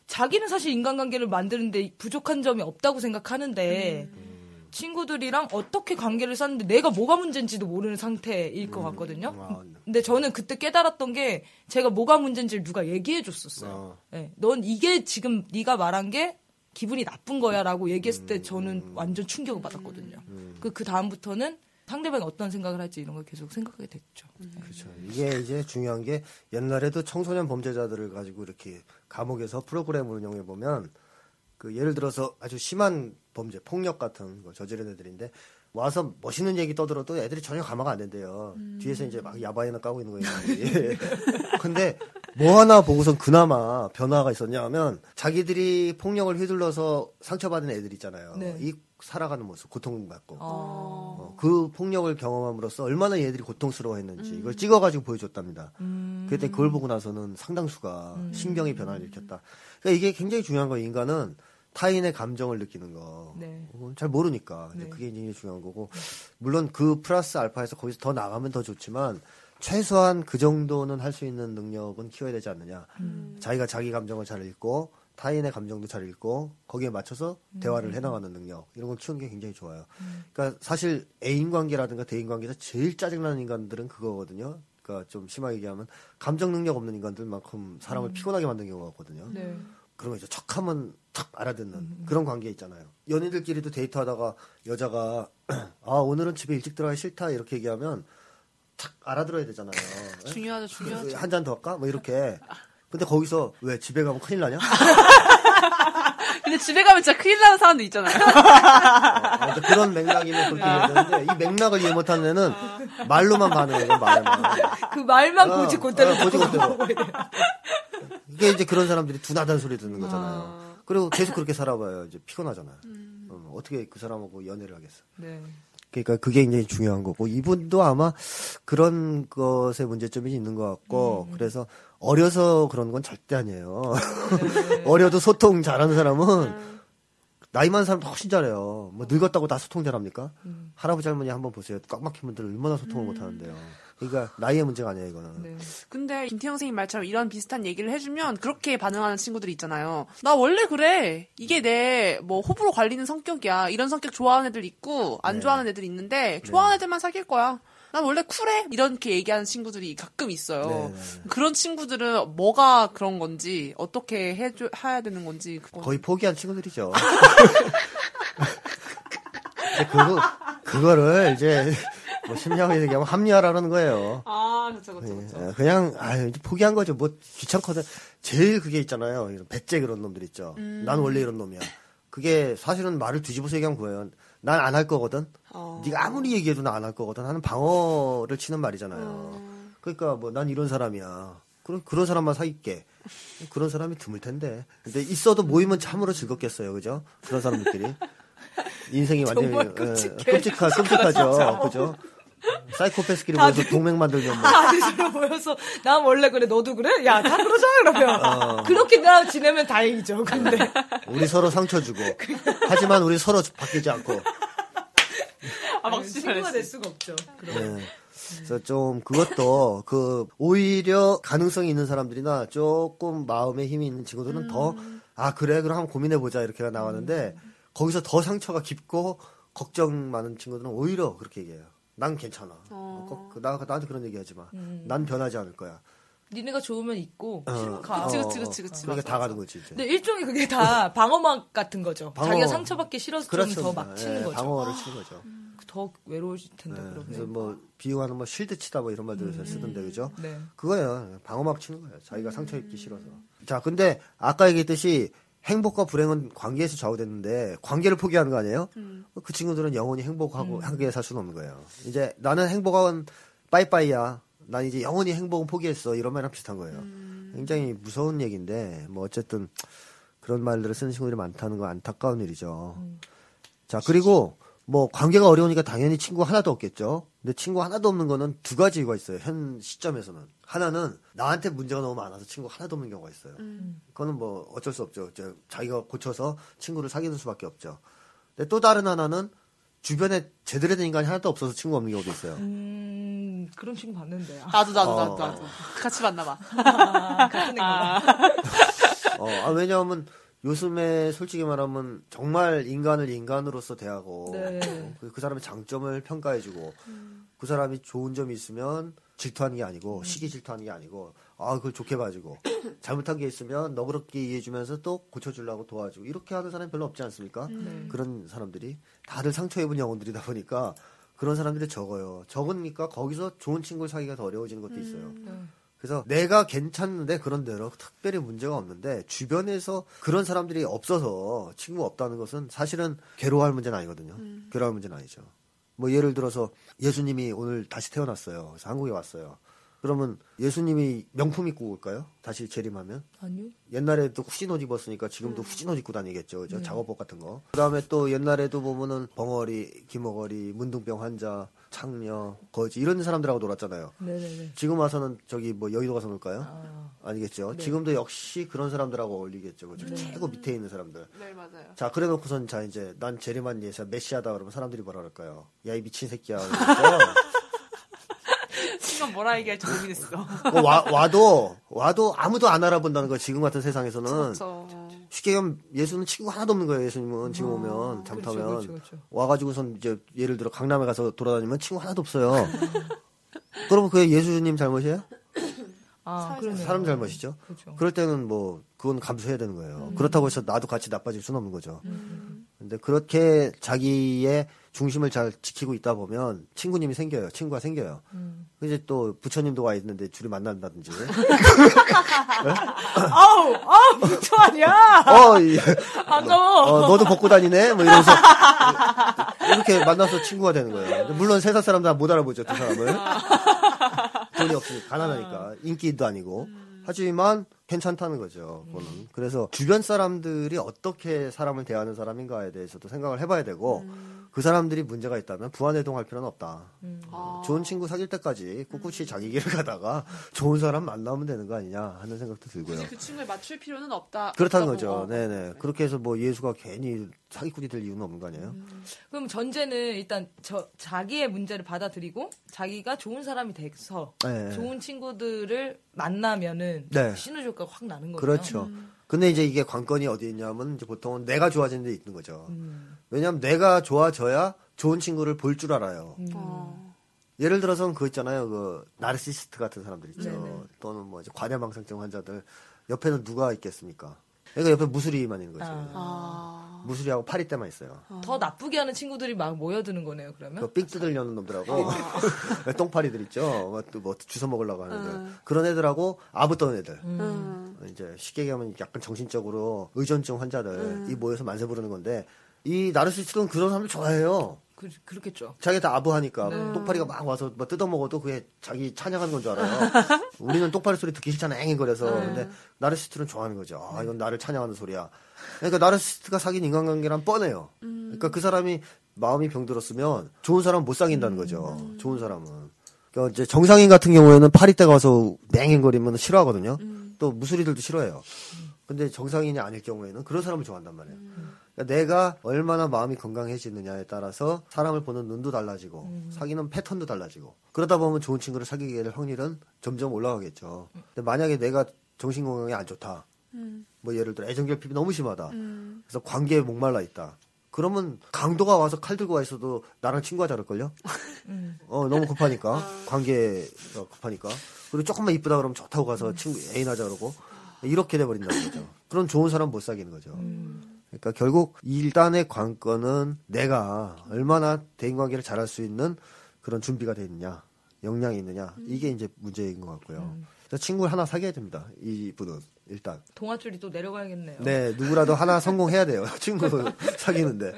자기는 사실 인간관계를 만드는데 부족한 점이 없다고 생각하는데 친구들이랑 어떻게 관계를 쌓는데 내가 뭐가 문제인지도 모르는 상태일 것 같거든요. 아, 네. 근데 저는 그때 깨달았던 게 제가 뭐가 문제인지를 누가 얘기해 줬었어요. 어. 네, 넌 이게 지금 네가 말한 게 기분이 나쁜 거야라고 얘기했을 때 저는 완전 충격을 받았거든요. 그, 그 다음부터는 상대방이 어떤 생각을 할지 이런 걸 계속 생각하게 됐죠. 그렇죠. 이게 이제 중요한 게 옛날에도 청소년 범죄자들을 가지고 이렇게 감옥에서 프로그램을 운영해 보면 그 예를 들어서 아주 심한 범죄, 폭력 같은 거 저지른 애들인데 와서 멋있는 얘기 떠들어도 애들이 전혀 감화가 안 된대요. 뒤에서 이제 막 야바이나 까고 있는 거예요. 예. 근데 뭐 하나 보고선 그나마 변화가 있었냐 하면 자기들이 폭력을 휘둘러서 상처받은 애들 있잖아요. 네. 이 살아가는 모습, 고통받고. 어. 어, 그 폭력을 경험함으로써 얼마나 얘들이 고통스러워했는지 이걸 찍어가지고 보여줬답니다. 음. 그때 그걸 보고 나서는 상당수가 신경의 변화를 일으켰다. 그러니까 이게 굉장히 중요한 거예요. 인간은 타인의 감정을 느끼는 거. 네. 어, 잘 모르니까. 이제 네. 그게 굉장히 중요한 거고. 물론 그 플러스 알파에서 거기서 더 나가면 더 좋지만 최소한 그 정도는 할 수 있는 능력은 키워야 되지 않느냐. 음. 자기가 자기 감정을 잘 읽고 타인의 감정도 잘 읽고 거기에 맞춰서 음. 대화를 해나가는 능력 이런 걸 키우는 게 굉장히 좋아요. 그러니까 사실 애인 관계라든가 대인 관계에서 제일 짜증나는 인간들은 그거거든요. 그러니까 좀 심하게 얘기하면 감정 능력 없는 인간들만큼 사람을 피곤하게 만든 경우가 없거든요. 음. 네. 거 있죠. 척하면 탁 알아듣는 음. 그런 관계 있잖아요. 연인들끼리도 데이트하다가 여자가 아 오늘은 집에 일찍 들어가기 싫다 이렇게 얘기하면 탁 알아들어야 되잖아요. 중요하죠, 중요하죠. 한 잔 더 할까? 뭐 이렇게 근데 거기서 왜 집에 가면 큰일 나냐? 근데 집에 가면 진짜 큰일 나는 사람도 있잖아요. 어, 그런 맥락이면 그렇게 얘기하는데 이 맥락을 이해 못하는 애는 말로만 반응해 말하면. 그 말만 어, 고지 곧대로 어, 고지 곧대로. 이게 이제 그런 사람들이 둔하다는 소리 듣는 거잖아요. 아. 그리고 계속 그렇게 살아봐요. 이제 피곤하잖아요. 어, 어떻게 그 사람하고 연애를 하겠어. 네. 그러니까 그게 굉장히 중요한 거고 이분도 아마 그런 것에 문제점이 있는 것 같고 그래서 어려서 그런 건 절대 아니에요. 어려도 소통 잘하는 사람은 나이 많은 사람도 훨씬 잘해요. 뭐 늙었다고 다 소통 잘합니까? 할아버지 할머니 한번 보세요. 꽉 막힌 분들 은 얼마나 소통을 못하는데요. 그러니까 나이의 문제가 아니에요 이거는. 네. 근데 김태형 선생님 말처럼 이런 비슷한 얘기를 해주면 그렇게 반응하는 친구들이 있잖아요. 나 원래 그래. 이게 내 뭐 호불호 갈리는 성격이야. 이런 성격 좋아하는 애들 있고 안 네. 좋아하는 애들 있는데 좋아하는 애들만 사귈 거야. 난 원래 쿨해. 이렇게 얘기하는 친구들이 가끔 있어요. 네, 네. 그런 친구들은 뭐가 그런 건지 어떻게 해줘 해야 되는 건지 그거 거의 포기한 친구들이죠. 그거 그거를 이제 뭐 심리학에 얘기하면 합리화라는 거예요. 아 그렇죠 그렇죠 예, 그냥 아유 이제 포기한 거죠. 뭐 귀찮거든. 제일 그게 있잖아요. 이런 배째 그런 놈들 있죠. 난 원래 이런 놈이야. 그게 사실은 말을 뒤집어서 얘기하면 그거예요. 난 안 할 거거든. 어. 네가 아무리 얘기해도 난안할 거거든 하는 방어를 치는 말이잖아요. 그러니까 뭐 난 이런 사람이야. 그런 그런 사람만 사귈게. 그런 사람이 드물 텐데. 근데 있어도 모이면 참으로 즐겁겠어요. 그죠? 그런 사람들끼리. 인생이 완전히 예, 끔찍해. 끔찍하, 끔찍하죠. 그죠? 사이코패스끼리 모여서 동맹 만들면 뭐 아저씨로 모여서 나 원래 그래 너도 그래? 야 다 그러자 그러면. 어. 그렇게 나 지내면 다행이죠 근데. 우리 서로 상처 주고. 하지만 우리 서로 바뀌지 않고. 아, 막 친구가 될 수가 없죠. 그럼. 예. 그래서 좀 그것도 그 오히려 가능성이 있는 사람들이나 조금 마음에 힘이 있는 친구들은 더아 그래 그럼 한번 고민해 보자 이렇게가 나왔는데 거기서 더 상처가 깊고 걱정 많은 친구들은 오히려 그렇게 얘기해요. 난 괜찮아. 어, 꼭 그- 나 나한테 그런 얘기 하지 마. 난 변하지 않을 거야. 니네가 좋으면 있고 어, 싫으면 가 그치, 어, 그치, 어, 그치, 그치. 그러니까 맞아, 다. 가는 거지 이제. 근데 일종의 그게 다 방어막 같은 거죠 방어. 자기가 상처받기 싫어서 그렇죠. 좀더막 치는 예, 거죠 방어를 치는 거죠. 더 외로우실 텐데 네, 그러면 그래서 뭐 비유하는 뭐 실드 치다 뭐 이런 말들 을 쓰던데 그죠? 네. 그거예요. 방어막 치는 거예요. 자기가 상처 입기 싫어서. 자, 근데 아까 얘기했듯이 행복과 불행은 관계에서 좌우됐는데 관계를 포기하는 거 아니에요? 그 친구들은 영원히 행복하고 함께 살 수는 없는 거예요. 이제 나는 행복은 빠이빠이야. 난 이제 영원히 행복은 포기했어. 이런 말이랑 비슷한 거예요. 굉장히 무서운 얘기인데 뭐 어쨌든 그런 말들을 쓰는 친구들이 많다는 건 안타까운 일이죠. 자, 그리고 뭐 관계가 어려우니까 당연히 친구 하나도 없겠죠. 근데 친구 하나도 없는 거는 두 가지 이유가 있어요. 현 시점에서는. 하나는 나한테 문제가 너무 많아서 친구 하나도 없는 경우가 있어요. 그거는 뭐 어쩔 수 없죠. 저 자기가 고쳐서 친구를 사귀는 수밖에 없죠. 근데 또 다른 하나는 주변에 제대로 된 인간이 하나도 없어서 친구가 없는 경우도 있어요. 음 그런 친구 봤는데 요 나도 나도 어. 나도 나도 같이 만나봐 아, 같은 애가 어, 아, 왜냐하면 요즘에 솔직히 말하면 정말 인간을 인간으로서 대하고 네. 그, 그 사람의 장점을 평가해주고 그 사람이 좋은 점이 있으면 질투하는 게 아니고 시기 질투하는 게 아니고 아 그걸 좋게 봐주고 잘못한 게 있으면 너그럽게 이해해주면서 또 고쳐주려고 도와주고 이렇게 하는 사람이 별로 없지 않습니까? 네. 그런 사람들이 다들 상처 입은 영혼들이다 보니까 그런 사람들이 적어요. 적으니까 거기서 좋은 친구를 사기가 더 어려워지는 것도 있어요. 네. 그래서 내가 괜찮은데 그런 대로 특별히 문제가 없는데 주변에서 그런 사람들이 없어서 친구가 없다는 것은 사실은 괴로워할 문제는 아니거든요. 괴로워할 문제는 아니죠. 뭐 예를 들어서 예수님이 오늘 다시 태어났어요. 그래서 한국에 왔어요. 그러면 예수님이 명품 입고 올까요? 다시 재림하면? 아니요 옛날에도 후진 옷 입었으니까 지금도 후진 옷 입고 다니겠죠. 그죠? 작업복 같은 거. 그 다음에 또 옛날에도 보면은 벙어리, 김어거리, 문둥병 환자, 창녀, 거지 이런 사람들하고 놀았잖아요. 네네네 지금 와서는 저기 뭐 여의도 가서 놀까요? 아, 아니겠죠. 지금도 역시 그런 사람들하고 어울리겠죠. 그죠? 최고 밑에 있는 사람들. 네 맞아요 자, 그래 놓고선 자, 이제 난 제리만 예사 메시아다 그러면 사람들이 뭐라 그럴까요? 야, 이 미친 새끼야. 순간 뭐라 얘기할지 고민했어 어, 와, 와도, 와도 아무도 안 알아본다는 거 지금 같은 세상에서는. 그렇죠 쉽게 얘기하면 예수는 친구가 하나도 없는 거예요. 예수님은 지금 오면 잘못하면 그렇죠, 그렇죠, 그렇죠. 와가지고선 이제 예를 들어 강남에 가서 돌아다니면 친구 하나도 없어요. 그러면 그게 예수님 잘못이에요? 아 그러네요 사람 잘못이죠. 그렇죠 그럴 때는 뭐 그건 감수해야 되는 거예요. 그렇다고 해서 나도 같이 나빠질 수는 없는 거죠. 근데 그렇게 자기의 중심을 잘 지키고 있다 보면 친구님이 생겨요. 친구가 생겨요. 음. 이제 또 부처님도 와 있는데 둘이 만난다든지. 아우, 아우, 부처 아니야! 어, 이, 아까워. 어, 너도 벗고 다니네? 뭐 이러면서. 이렇게 만나서 친구가 되는 거예요. 물론 세상 사람들 다못 알아보죠, 두 사람을. 돈이 없으니까, 가난하니까. 인기도 아니고. 하지만 괜찮다는 거죠, 그거는. 그래서 주변 사람들이 어떻게 사람을 대하는 사람인가에 대해서도 생각을 해봐야 되고, 그 사람들이 문제가 있다면 부안해동 할 필요는 없다. 아. 좋은 친구 사귈 때까지 꿋꿋이 자기 길을 가다가 좋은 사람 만나면 되는 거 아니냐 하는 생각도 들고요. 굳이 그 친구에 맞출 필요는 없다. 그렇다는. 거죠. 어. 네네. 그렇게 해서 뭐 예수가 괜히 사기꾼이 될 이유는 없는 거 아니에요? 그럼 전제는 일단 저, 자기의 문제를 받아들이고, 자기가 좋은 사람이 돼서, 네. 좋은 친구들을 만나면은, 네. 신의 효과가 확 나는 거죠. 그렇죠. 근데 이제 이게 관건이 어디 있냐면 이제 보통은 내가 좋아지는 데 있는 거죠. 음. 왜냐하면 내가 좋아져야 좋은 친구를 볼 줄 알아요. 어. 예를 들어서는 그거 있잖아요. 그 나르시스트 같은 사람들 있죠. 네네. 또는 뭐 이제 과대망상증 환자들 옆에는 누가 있겠습니까? 그러니까 옆에 무술이만 있는 거지. 아. 아. 무술이하고 파리떼만 있어요. 더 나쁘게 하는 친구들이 막 모여드는 거네요, 그러면? 그삥 뜯으려는 놈들하고 똥파리들 있죠. 뭐, 또뭐 주워 먹으려고 하는 애들. 음. 그런 애들하고 아부 떠는 애들. 음. 이제 쉽게 얘기하면 약간 정신적으로 의존증 환자들 음. 이 모여서 만세 부르는 건데 이 나르시스트는 그런 사람들 좋아해요. 그, 그렇겠죠. 자기 다 아부하니까 네. 똥파리가 막 와서 뭐 뜯어먹어도 그게 자기 찬양하는 건 줄 알아요. 우리는 똥파리 소리 듣기 싫잖아 앵앵거려서 네. 근데 나르시스트는 좋아하는 거죠. 아 이건 나를 찬양하는 소리야. 그러니까 나르시스트가 사귄 인간관계란 뻔해요. 그러니까 그 사람이 마음이 병들었으면 좋은 사람 못 사귄다는 거죠. 좋은 사람은. 그러니까 이제 정상인 같은 경우에는 파리떼가 와서 맹행거리면 싫어하거든요. 또 무술이들도 싫어해요. 근데 정상인이 아닐 경우에는 그런 사람을 좋아한단 말이에요. 그러니까 내가 얼마나 마음이 건강해지느냐에 따라서 사람을 보는 눈도 달라지고 사귀는 패턴도 달라지고 그러다 보면 좋은 친구를 사귀게 될 확률은 점점 올라가겠죠. 근데 만약에 내가 정신 건강이 안 좋다. 음. 뭐 예를 들어 애정결핍이 너무 심하다. 음. 그래서 관계에 목말라 있다. 그러면 강도가 와서 칼 들고 와 있어도 나랑 친구하자 그럴걸요? 음. 어, 너무 급하니까. 관계가 급하니까. 그리고 조금만 이쁘다 그러면 좋다고 가서 친구 애인 하자 그러고. 이렇게 돼버린다는 거죠. 그런 좋은 사람 못 사귀는 거죠. 그러니까 결국 일단의 관건은 내가 얼마나 대인관계를 잘할 수 있는 그런 준비가 돼 있느냐, 역량이 있느냐, 이게 이제 문제인 것 같고요. 그래서 친구를 하나 사귀어야 됩니다. 이분은 일단. 동아줄이 또 내려가야겠네요. 네, 누구라도 하나 성공해야 돼요. 친구 사귀는데.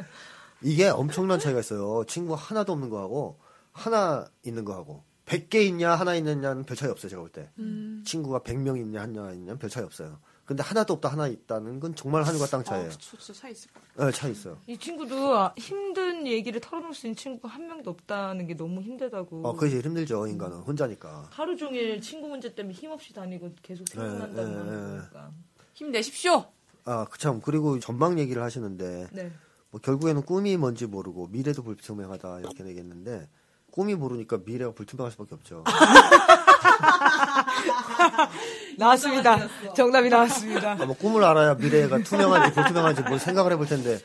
이게 엄청난 차이가 있어요. 친구 하나도 없는 거하고, 하나 있는 거하고. 100개 있냐, 하나 있느냐는 별 차이 없어요, 제가 볼 때. 음. 친구가 100명 있냐, 하나 있냐, 별 차이 없어요. 근데 하나도 없다, 하나 있다는 건 정말 하늘과 땅 아, 차이예요. 그쵸, 진짜 차이 있을 것 같아요. 네, 차이 있어요. 이 친구도 아, 힘든 얘기를 털어놓을 수 있는 친구가 한 명도 없다는 게 너무 힘들다고. 어, 그게 제일 힘들죠, 인간은. 혼자니까. 하루 종일 친구 문제 때문에 힘없이 다니고 계속 생각난다는 네, 네, 네. 거니까. 힘내십시오. 아, 그 참, 그리고 전망 얘기를 하시는데, 네. 뭐 결국에는 꿈이 뭔지 모르고 미래도 불투명하다 이렇게 얘기했는데 꿈이 모르니까 미래가 불투명할 수밖에 없죠. 나왔습니다. 정답이 나왔습니다. 아, 뭐 꿈을 알아야 미래가 투명한지 불투명한지 뭘 생각을 해볼 텐데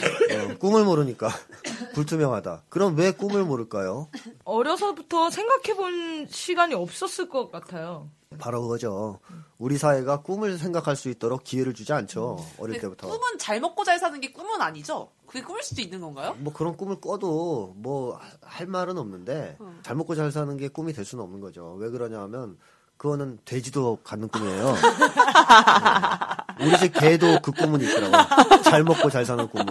어, 꿈을 모르니까 불투명하다. 그럼 왜 꿈을 모를까요? 어려서부터 생각해본 시간이 없었을 것 같아요. 바로 그거죠. 우리 사회가 꿈을 생각할 수 있도록 기회를 주지 않죠. 어릴 때부터. 꿈은 잘 먹고 잘 사는 게 꿈은 아니죠? 그게 꿈일 수도 있는 건가요? 뭐 그런 꿈을 꿔도 뭐 할 말은 없는데 음. 잘 먹고 잘 사는 게 꿈이 될 수는 없는 거죠. 왜 그러냐면 그거는 돼지도 갖는 꿈이에요. 어. 우리 집 개도 그 꿈은 있더라고. 잘 먹고 잘 사는 꿈은.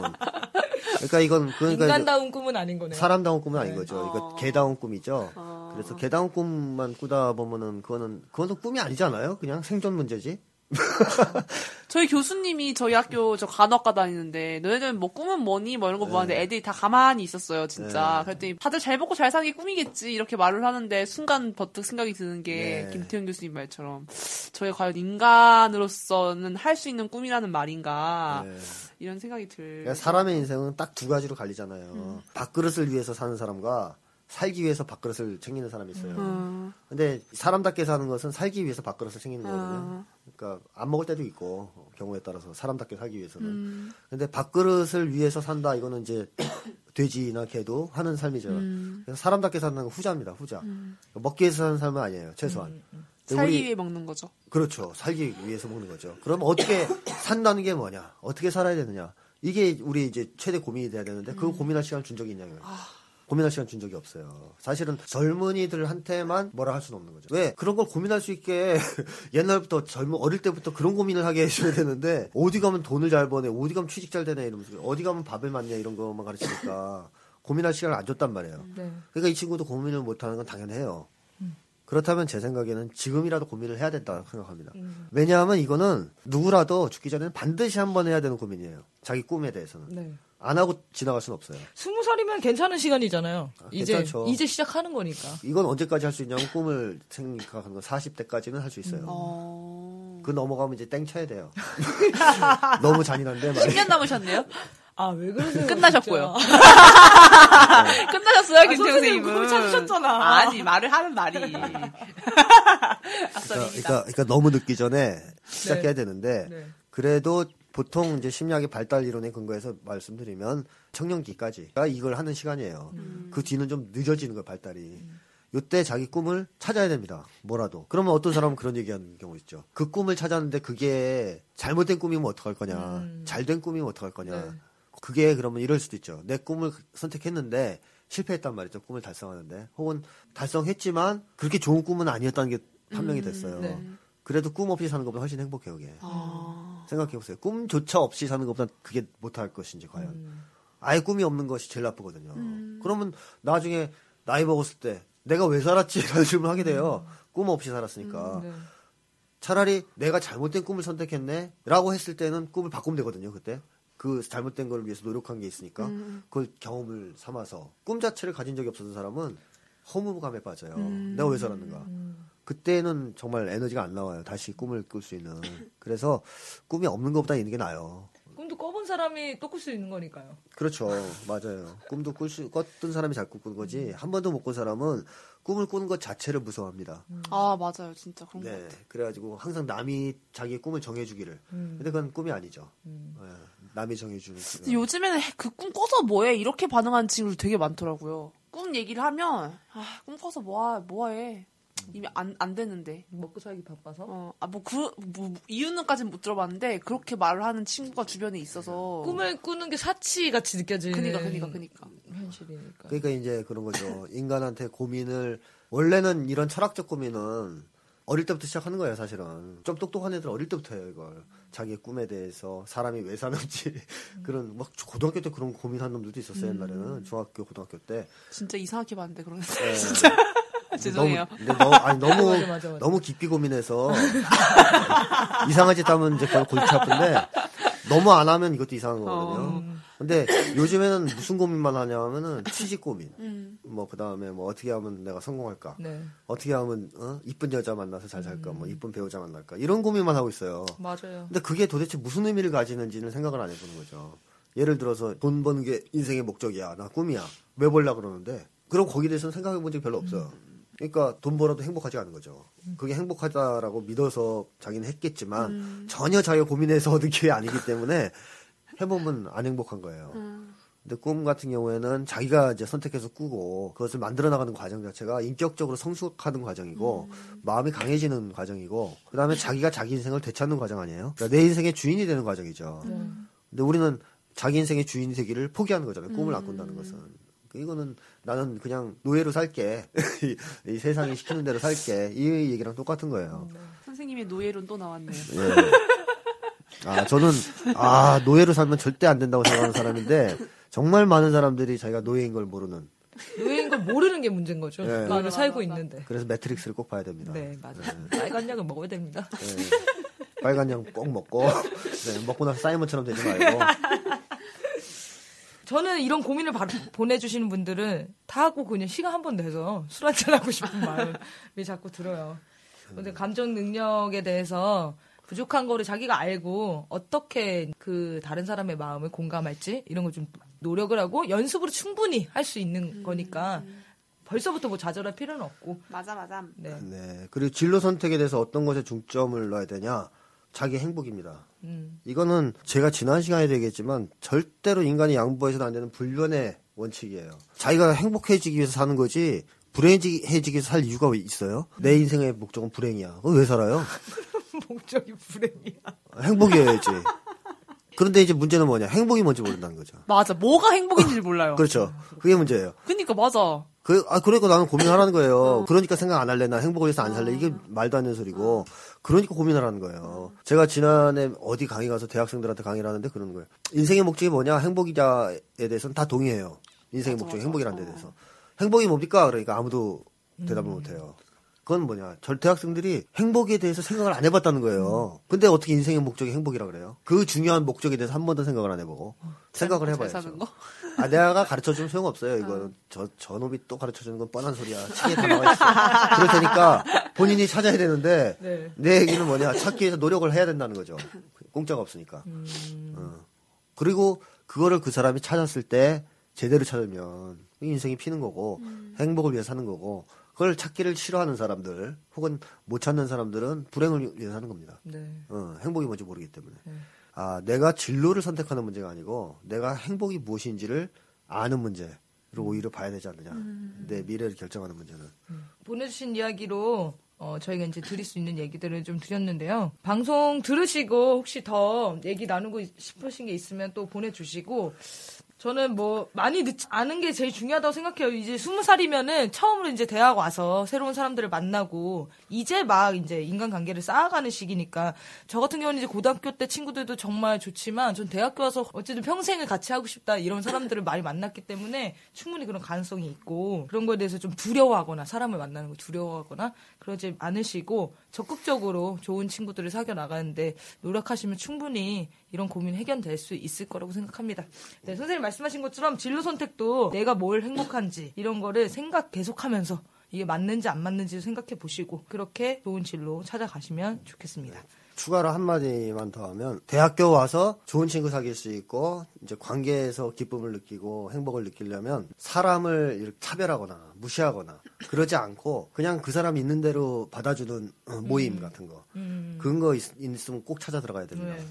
그러니까 이건 그러니까 인간다운 꿈은 아닌 거네요. 사람다운 꿈은 아닌 네. 거죠. 이거 어. 개다운 꿈이죠. 어. 그래서 개다운 꿈만 꾸다 보면은 그거는 그거는 꿈이 아니잖아요. 그냥 생존 문제지. 저희 교수님이 저희 학교 저 간호학과 다니는데 너희들 뭐 꿈은 뭐니 뭐 이런 거 네. 보았는데 애들이 다 가만히 있었어요 진짜 네. 그랬더니 다들 잘 먹고 잘 사는 게 꿈이겠지 이렇게 말을 하는데 순간 버뜩 생각이 드는 게 네. 김태현 교수님 말처럼 저희가 과연 인간으로서는 할 수 있는 꿈이라는 말인가 네. 이런 생각이 들 그러니까 사람의 인생은 딱 두 가지로 갈리잖아요. 음. 밥그릇을 위해서 사는 사람과 살기 위해서 밥그릇을 챙기는 사람이 있어요. 음, 근데 사람답게 사는 것은 살기 위해서 밥그릇을 챙기는 거거든요. 음. 그러니까 안 먹을 때도 있고 경우에 따라서 사람답게 살기 위해서는. 음. 근데 밥그릇을 위해서 산다 이거는 이제 돼지나 개도 하는 삶이죠. 음. 그래서 사람답게 사는 건 후자입니다. 후자. 먹기 위해서 사는 삶은 아니에요. 최소한. 근데 살기 우리- 위해 먹는 거죠 그렇죠. 살기 위해서 먹는 거죠. 그럼 어떻게 산다는 게 뭐냐? 어떻게 살아야 되느냐? 이게 우리 이제 최대 고민이 돼야 되는데 그거 고민할 시간 준 적이 있냐고요. 고민할 시간 준 적이 없어요. 사실은 젊은이들한테만 뭐라 할 수는 없는 거죠. 왜 그런 걸 고민할 수 있게 옛날부터 젊은 어릴 때부터 그런 고민을 하게 해줘야 되는데 어디 가면 돈을 잘 버네, 어디 가면 취직 잘 되네 이러면서 어디 가면 밥을 맞냐 이런 것만 가르치니까 고민할 시간을 안 줬단 말이에요. 네. 그러니까 이 친구도 고민을 못하는 건 당연해요. 그렇다면 제 생각에는 지금이라도 고민을 해야 된다 생각합니다. 왜냐하면 이거는 누구라도 죽기 전에는 반드시 한 번 해야 되는 고민이에요. 자기 꿈에 대해서는. 네. 안 하고 지나갈 수는 없어요. 스무 살이면 괜찮은 시간이잖아요. 이제 괜찮죠. 이제 시작하는 거니까. 이건 언제까지 할 수 있냐면 꿈을 생각하는 건 40대까지는 할 수 있어요. 어... 그 넘어가면 이제 땡 쳐야 돼요. 너무 잔인한데 말이에요. 10년 남으셨네요? 아 왜 그러세요? 끝나셨고요. 진짜. 끝나셨어요, 아, 김태우 선생님 선생님은. 꿈을 찾으셨잖아. 아니, 말을 하는 말이. 그러니까. 그러니까, 그러니까 너무 늦기 전에 시작해야 되는데 네. 그래도 보통 이제 심리학의 발달 이론에 근거해서 말씀드리면 청년기까지가 이걸 하는 시간이에요. 그 뒤는 좀 늦어지는 거예요, 발달이. 요때 자기 꿈을 찾아야 됩니다. 뭐라도. 그러면 어떤 사람은 그런 얘기하는 경우 있죠. 그 꿈을 찾았는데 그게 잘못된 꿈이면 어떡할 거냐. 잘된 꿈이면 어떡할 거냐. 네. 그게 그러면 이럴 수도 있죠. 내 꿈을 선택했는데 실패했단 말이죠. 꿈을 달성하는데. 혹은 달성했지만 그렇게 좋은 꿈은 아니었다는 게 판명이 됐어요. 네. 그래도 꿈 없이 사는 것보다 훨씬 행복해요, 그게. 아... 생각해 보세요. 꿈조차 없이 사는 것보다 그게 못할 것인지 과연. 음. 아예 꿈이 없는 것이 제일 나쁘거든요. 그러면 나중에 나이 먹었을 때 내가 왜 살았지 라는 질문을 하게 돼요. 꿈 없이 살았으니까. 네. 차라리 내가 잘못된 꿈을 선택했네 라고 했을 때는 꿈을 바꾸면 되거든요, 그때. 그 잘못된 걸 위해서 노력한 게 있으니까 그걸 경험을 삼아서 꿈 자체를 가진 적이 없었던 사람은 허무감에 빠져요. 내가 왜 살았는가. 그때는 정말 에너지가 안 나와요. 다시 꿈을 꿀 수 있는. 그래서 꿈이 없는 것보다 있는 게 나아요. 꿈도 꿔본 사람이 또 꿀 수 있는 거니까요. 그렇죠. 맞아요. 꿈도 꿀 수, 꿨던 사람이 잘 꾸는 거지. 한 번도 못 꾼 사람은 꿈을 꾸는 것 자체를 무서워합니다. 아, 맞아요. 진짜 그런 거 네. 같아요. 그래가지고 항상 남이 자기의 꿈을 정해주기를. 음. 근데 그건 꿈이 아니죠. 예, 남이 정해주는. 근데 요즘에는 그 꿈 꿔서 뭐해? 이렇게 반응하는 친구들 되게 많더라고요. 꿈 얘기를 하면, 아, 꿈 꿔서 뭐하, 뭐해? 이미 안, 안 되는데. 먹고 살기 바빠서. 어, 아, 뭐, 그, 뭐, 이유는까지는 못 들어봤는데, 그렇게 말을 하는 친구가 주변에 있어서. 꿈을 꾸는 게 사치 같이 느껴지는. 그니까, 그니까, 그니까. 현실이니까. 그러니까 이제 그런 거죠. 인간한테 고민을, 원래는 이런 철학적 고민은 어릴 때부터 시작하는 거예요, 사실은. 좀 똑똑한 애들 어릴 때부터 해요, 이걸. 자기의 꿈에 대해서, 사람이 왜 사는지. 그런, 막, 고등학교 때 그런 고민한 놈들도 있었어요, 옛날에는. 중학교, 고등학교 때. 진짜 이상하게 봤는데, 그런 거. 네. 죄송해요. 너무, 너무, 아니, 너무, 맞아, 맞아, 맞아. 너무 깊이 고민해서. 이상한 짓 하면 이제 그걸 골치 아픈데, 너무 안 하면 이것도 이상한 거거든요. 근데 요즘에는 무슨 고민만 하냐면은 취직 고민. 음. 뭐, 그 다음에 뭐 어떻게 하면 내가 성공할까. 네. 어떻게 하면, 어? 이쁜 여자 만나서 잘 살까. 뭐, 이쁜 배우자 만날까. 이런 고민만 하고 있어요. 맞아요. 근데 그게 도대체 무슨 의미를 가지는지는 생각을 안 해보는 거죠. 예를 들어서 돈 버는 게 인생의 목적이야. 나 꿈이야. 왜 벌라 그러는데. 그럼 거기에 대해서는 생각해 본 적이 별로 없어요. 그러니까 돈 벌어도 행복하지 않은 거죠. 그게 행복하다라고 믿어서 자기는 했겠지만 전혀 자기가 고민해서 얻은 게 아니기 때문에 해보면 안 행복한 거예요. 근데 꿈 같은 경우에는 자기가 이제 선택해서 꾸고 그것을 만들어 나가는 과정 자체가 인격적으로 성숙하는 과정이고 마음이 강해지는 과정이고 그다음에 자기가 자기 인생을 되찾는 과정 아니에요? 그러니까 내 인생의 주인이 되는 과정이죠. 근데 우리는 자기 인생의 주인이 되기를 포기하는 거잖아요. 꿈을 안 꾼다는 것은. 이거는 나는 그냥 노예로 살게. 이, 이 세상이 시키는 대로 살게. 이 얘기랑 똑같은 거예요. 선생님의 노예론 또 나왔네요. 예. 아, 저는, 아, 노예로 살면 절대 안 된다고 생각하는 사람인데, 정말 많은 사람들이 자기가 노예인 걸 모르는. 노예인 걸 모르는 게 문제인 거죠. 네. 나를 맞아, 살고. 있는데. 그래서 매트릭스를 꼭 봐야 됩니다. 네, 맞아요. 빨간 약을 먹어야 됩니다. 예. 빨간 양꼭 먹고, 네, 먹고 나서 사이먼처럼 되지 말고. 저는 이런 고민을 바로 보내주시는 분들은 다 하고 그냥 시간 한 번 내서 술 한잔 하고 싶은 마음이 자꾸 들어요. 근데 감정 능력에 대해서 부족한 거를 자기가 알고 어떻게 그 다른 사람의 마음을 공감할지 이런 걸 좀 노력을 하고 연습으로 충분히 할 수 있는 거니까 벌써부터 뭐 좌절할 필요는 없고. 맞아, 맞아. 네. 네. 그리고 진로 선택에 대해서 어떤 것에 중점을 넣어야 되냐? 자기 행복입니다. 음. 이거는 제가 지난 시간에 얘기했지만 절대로 인간이 양보해서는 안 되는 불변의 원칙이에요. 자기가 행복해지기 위해서 사는 거지 불행해지기 위해서 살 이유가 왜 있어요? 내 인생의 목적은 불행이야. 그거 왜 살아요? 목적이 불행이야. 행복이어야지. 그런데 이제 문제는 뭐냐? 행복이 뭔지 모른다는 거죠. 맞아. 뭐가 행복인지 몰라요. 그렇죠. 그게 문제예요. 그러니까 맞아. 그, 아, 그러니까 나는 고민하라는 거예요. 그러니까 생각 안 할래. 나 행복을 위해서 안 살래. 이게 말도 안 되는 소리고. 그러니까 고민을 하는 거예요. 제가 지난해 어디 강의 가서 대학생들한테 강의를 하는데 그러는 거예요. 인생의 목적이 뭐냐? 행복이자에 대해서는 다 동의해요. 인생의 목적이 행복이라는 데 대해서. 행복이 뭡니까? 그러니까 아무도 대답을 못 해요. 그건 뭐냐? 절 대 학생들이 행복에 대해서 생각을 안 해봤다는 거예요. 근데 어떻게 인생의 목적이 행복이라 그래요? 그 중요한 목적에 대해서 한 번도 생각을 안 해보고 생각을 잘 해봐야죠. 아, 내가 가르쳐 주면 소용없어요. 이거는 저, 저놈이 또 가르쳐 주는 건 뻔한 소리야. 책에 다 나와 있어. 그럴 테니까 본인이 찾아야 되는데 네. 내 얘기는 뭐냐? 찾기 위해서 노력을 해야 된다는 거죠. 공짜가 없으니까. 어. 그리고 그거를 그 사람이 찾았을 때 제대로 찾으면 인생이 피는 거고 행복을 위해 사는 거고 그걸 찾기를 싫어하는 사람들 혹은 못 찾는 사람들은 불행을 위해 사는 겁니다. 네. 어, 행복이 뭔지 모르기 때문에. 아, 내가 진로를 선택하는 문제가 아니고 내가 행복이 무엇인지를 아는 문제를 오히려 봐야 되지 않느냐. 내 미래를 결정하는 문제는. 보내주신 이야기로 어, 저희가 이제 드릴 수 있는 얘기들을 좀 드렸는데요. 방송 들으시고 혹시 더 얘기 나누고 싶으신 게 있으면 또 보내주시고 저는 뭐 많이 늦지 않은 게 제일 중요하다고 생각해요. 이제 스무 살이면은 처음으로 이제 대학 와서 새로운 사람들을 만나고 이제 막 이제 인간관계를 쌓아가는 시기니까 저 같은 경우는 이제 고등학교 때 친구들도 정말 좋지만 전 대학교 와서 어쨌든 평생을 같이 하고 싶다 이런 사람들을 많이 만났기 때문에 충분히 그런 가능성이 있고 그런 거에 대해서 좀 두려워하거나 사람을 만나는 걸 두려워하거나 그러지 않으시고 적극적으로 좋은 친구들을 사귀어 나가는데 노력하시면 충분히 이런 고민 해결될 수 있을 거라고 생각합니다. 네, 선생님 말씀하신 것처럼 진로 선택도 내가 뭘 행복한지 이런 거를 생각 계속하면서 이게 맞는지 안 맞는지 생각해 보시고 그렇게 좋은 진로 찾아가시면 좋겠습니다. 추가로 한마디만 더 하면 대학교 와서 좋은 친구 사귈 수 있고 이제 관계에서 기쁨을 느끼고 행복을 느끼려면 사람을 이렇게 차별하거나 무시하거나 그러지 않고 그냥 그 사람 있는 대로 받아주는 어, 모임 같은 거 그런 거 있, 있으면 꼭 찾아 들어가야 됩니다. 네.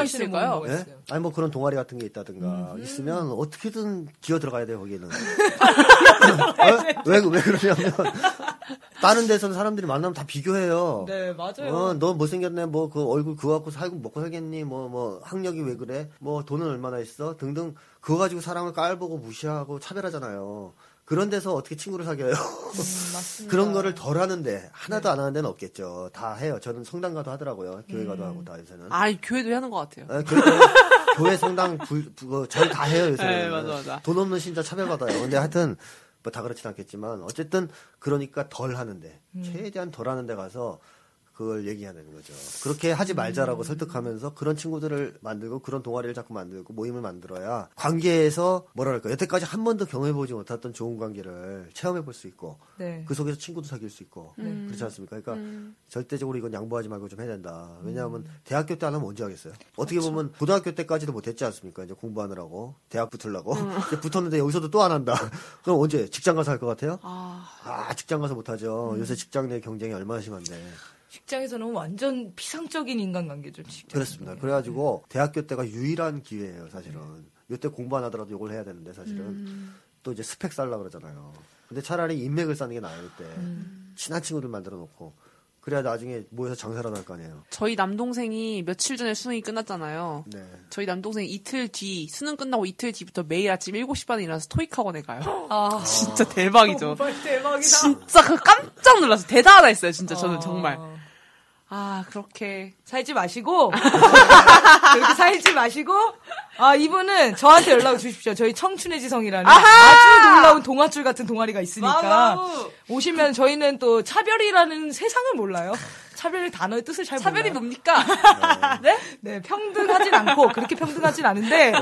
예, 있을까요? 뭐가 예? 아니 뭐 그런 동아리 같은 게 있다든가 있으면 어떻게든 기어 들어가야 돼요 거기는. 어? 왜, 왜 그러냐면 다른 데서는 사람들이 만나면 다 비교해요. 네, 맞아요. 어, 너 못생겼네. 뭐 그 얼굴 그거 갖고 살고 먹고 살겠니? 뭐뭐 학력이 왜 그래? 뭐 돈은 얼마나 있어? 등등 그거 가지고 사람을 깔보고 무시하고 차별하잖아요. 그런 데서 어떻게 친구를 사귀어요? 맞습니다. 그런 거를 덜 하는데 하나도 안 하는 데는 없겠죠. 다 해요. 저는 성당 가도 하더라고요. 교회 음. 가도 하고 다 요새는. 아, 교회도 하는 것 같아요. 예, 교회, 교회 성당 불, 그, 절다 해요, 요새. 네, 맞아, 맞아. 돈 없는 신자 차별받아요. 근데 하여튼, 뭐 다 그렇진 않겠지만, 어쨌든, 그러니까 덜 하는데, 음. 최대한 덜 하는데 가서, 그걸 얘기해야 되는 거죠. 그렇게 하지 말자라고 설득하면서 그런 친구들을 만들고 그런 동아리를 자꾸 만들고 모임을 만들어야 관계에서 뭐랄까 여태까지 한 번도 경험해보지 못했던 좋은 관계를 체험해볼 수 있고 네. 그 속에서 친구도 사귈 수 있고 그렇지 않습니까? 그러니까 절대적으로 이건 양보하지 말고 좀 해야 된다. 왜냐하면 대학교 때 안 하면 언제 하겠어요? 어떻게 보면 고등학교 때까지도 못했지 않습니까? 이제 공부하느라고 대학 붙으려고 이제 붙었는데 여기서도 또 안 한다. 그럼 언제 직장 가서 할 것 같아요? 아, 아 직장 가서 못하죠. 요새 직장 내 경쟁이 얼마나 심한데. 직장에서는 완전 피상적인 인간관계죠. 직장. 그렇습니다. 그래가지고 대학교 때가 유일한 기회예요, 사실은. 요때 공부 안 하더라도 이걸 해야 되는데 사실은 또 이제 스펙 쌓으려 그러잖아요. 근데 차라리 인맥을 쌓는 게 나아요, 이때. 친한 친구들 만들어 놓고. 그래야 나중에 모여서 장사를 할거 아니에요. 저희 남동생이 며칠 전에 수능이 끝났잖아요. 네. 저희 남동생 이틀 뒤, 수능 끝나고 이틀 뒤부터 매일 아침 7시 반에 일어나서 토익 학원에 가요. 아, 진짜 대박이죠. 정말 대박이다. 진짜 그 깜짝 놀랐어요. 대단하다 했어요, 진짜 저는 아. 정말. 아, 그렇게. 살지 마시고 그렇게 살지 마시고 아 이분은 저한테 연락을 주십시오. 저희 청춘의 지성이라는 아주 놀라운 동아줄 같은 동아리가 있으니까 wow. 오시면 저희는 또 차별이라는 세상을 몰라요. 차별의 단어의 뜻을 잘 차별이 몰라요. 뭡니까? 네? 네, 평등하진 않고 그렇게 평등하진 않은데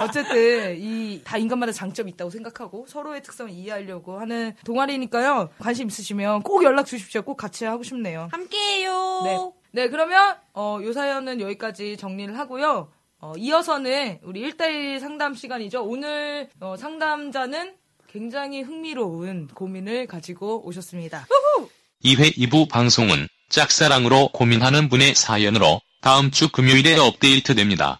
어쨌든 이 다 인간마다 장점이 있다고 생각하고 서로의 특성을 이해하려고 하는 동아리니까요. 관심 있으시면 꼭 연락 주십시오. 꼭 같이 하고 싶네요. 함께해요. 네. 네, 그러면 어, 요 사연은 여기까지 정리를 하고요. 어, 이어서는 우리 1대1 상담 시간이죠. 오늘 어, 상담자는 굉장히 흥미로운 고민을 가지고 오셨습니다. 2회 2부 방송은 짝사랑으로 고민하는 분의 사연으로 다음 주 금요일에 업데이트됩니다.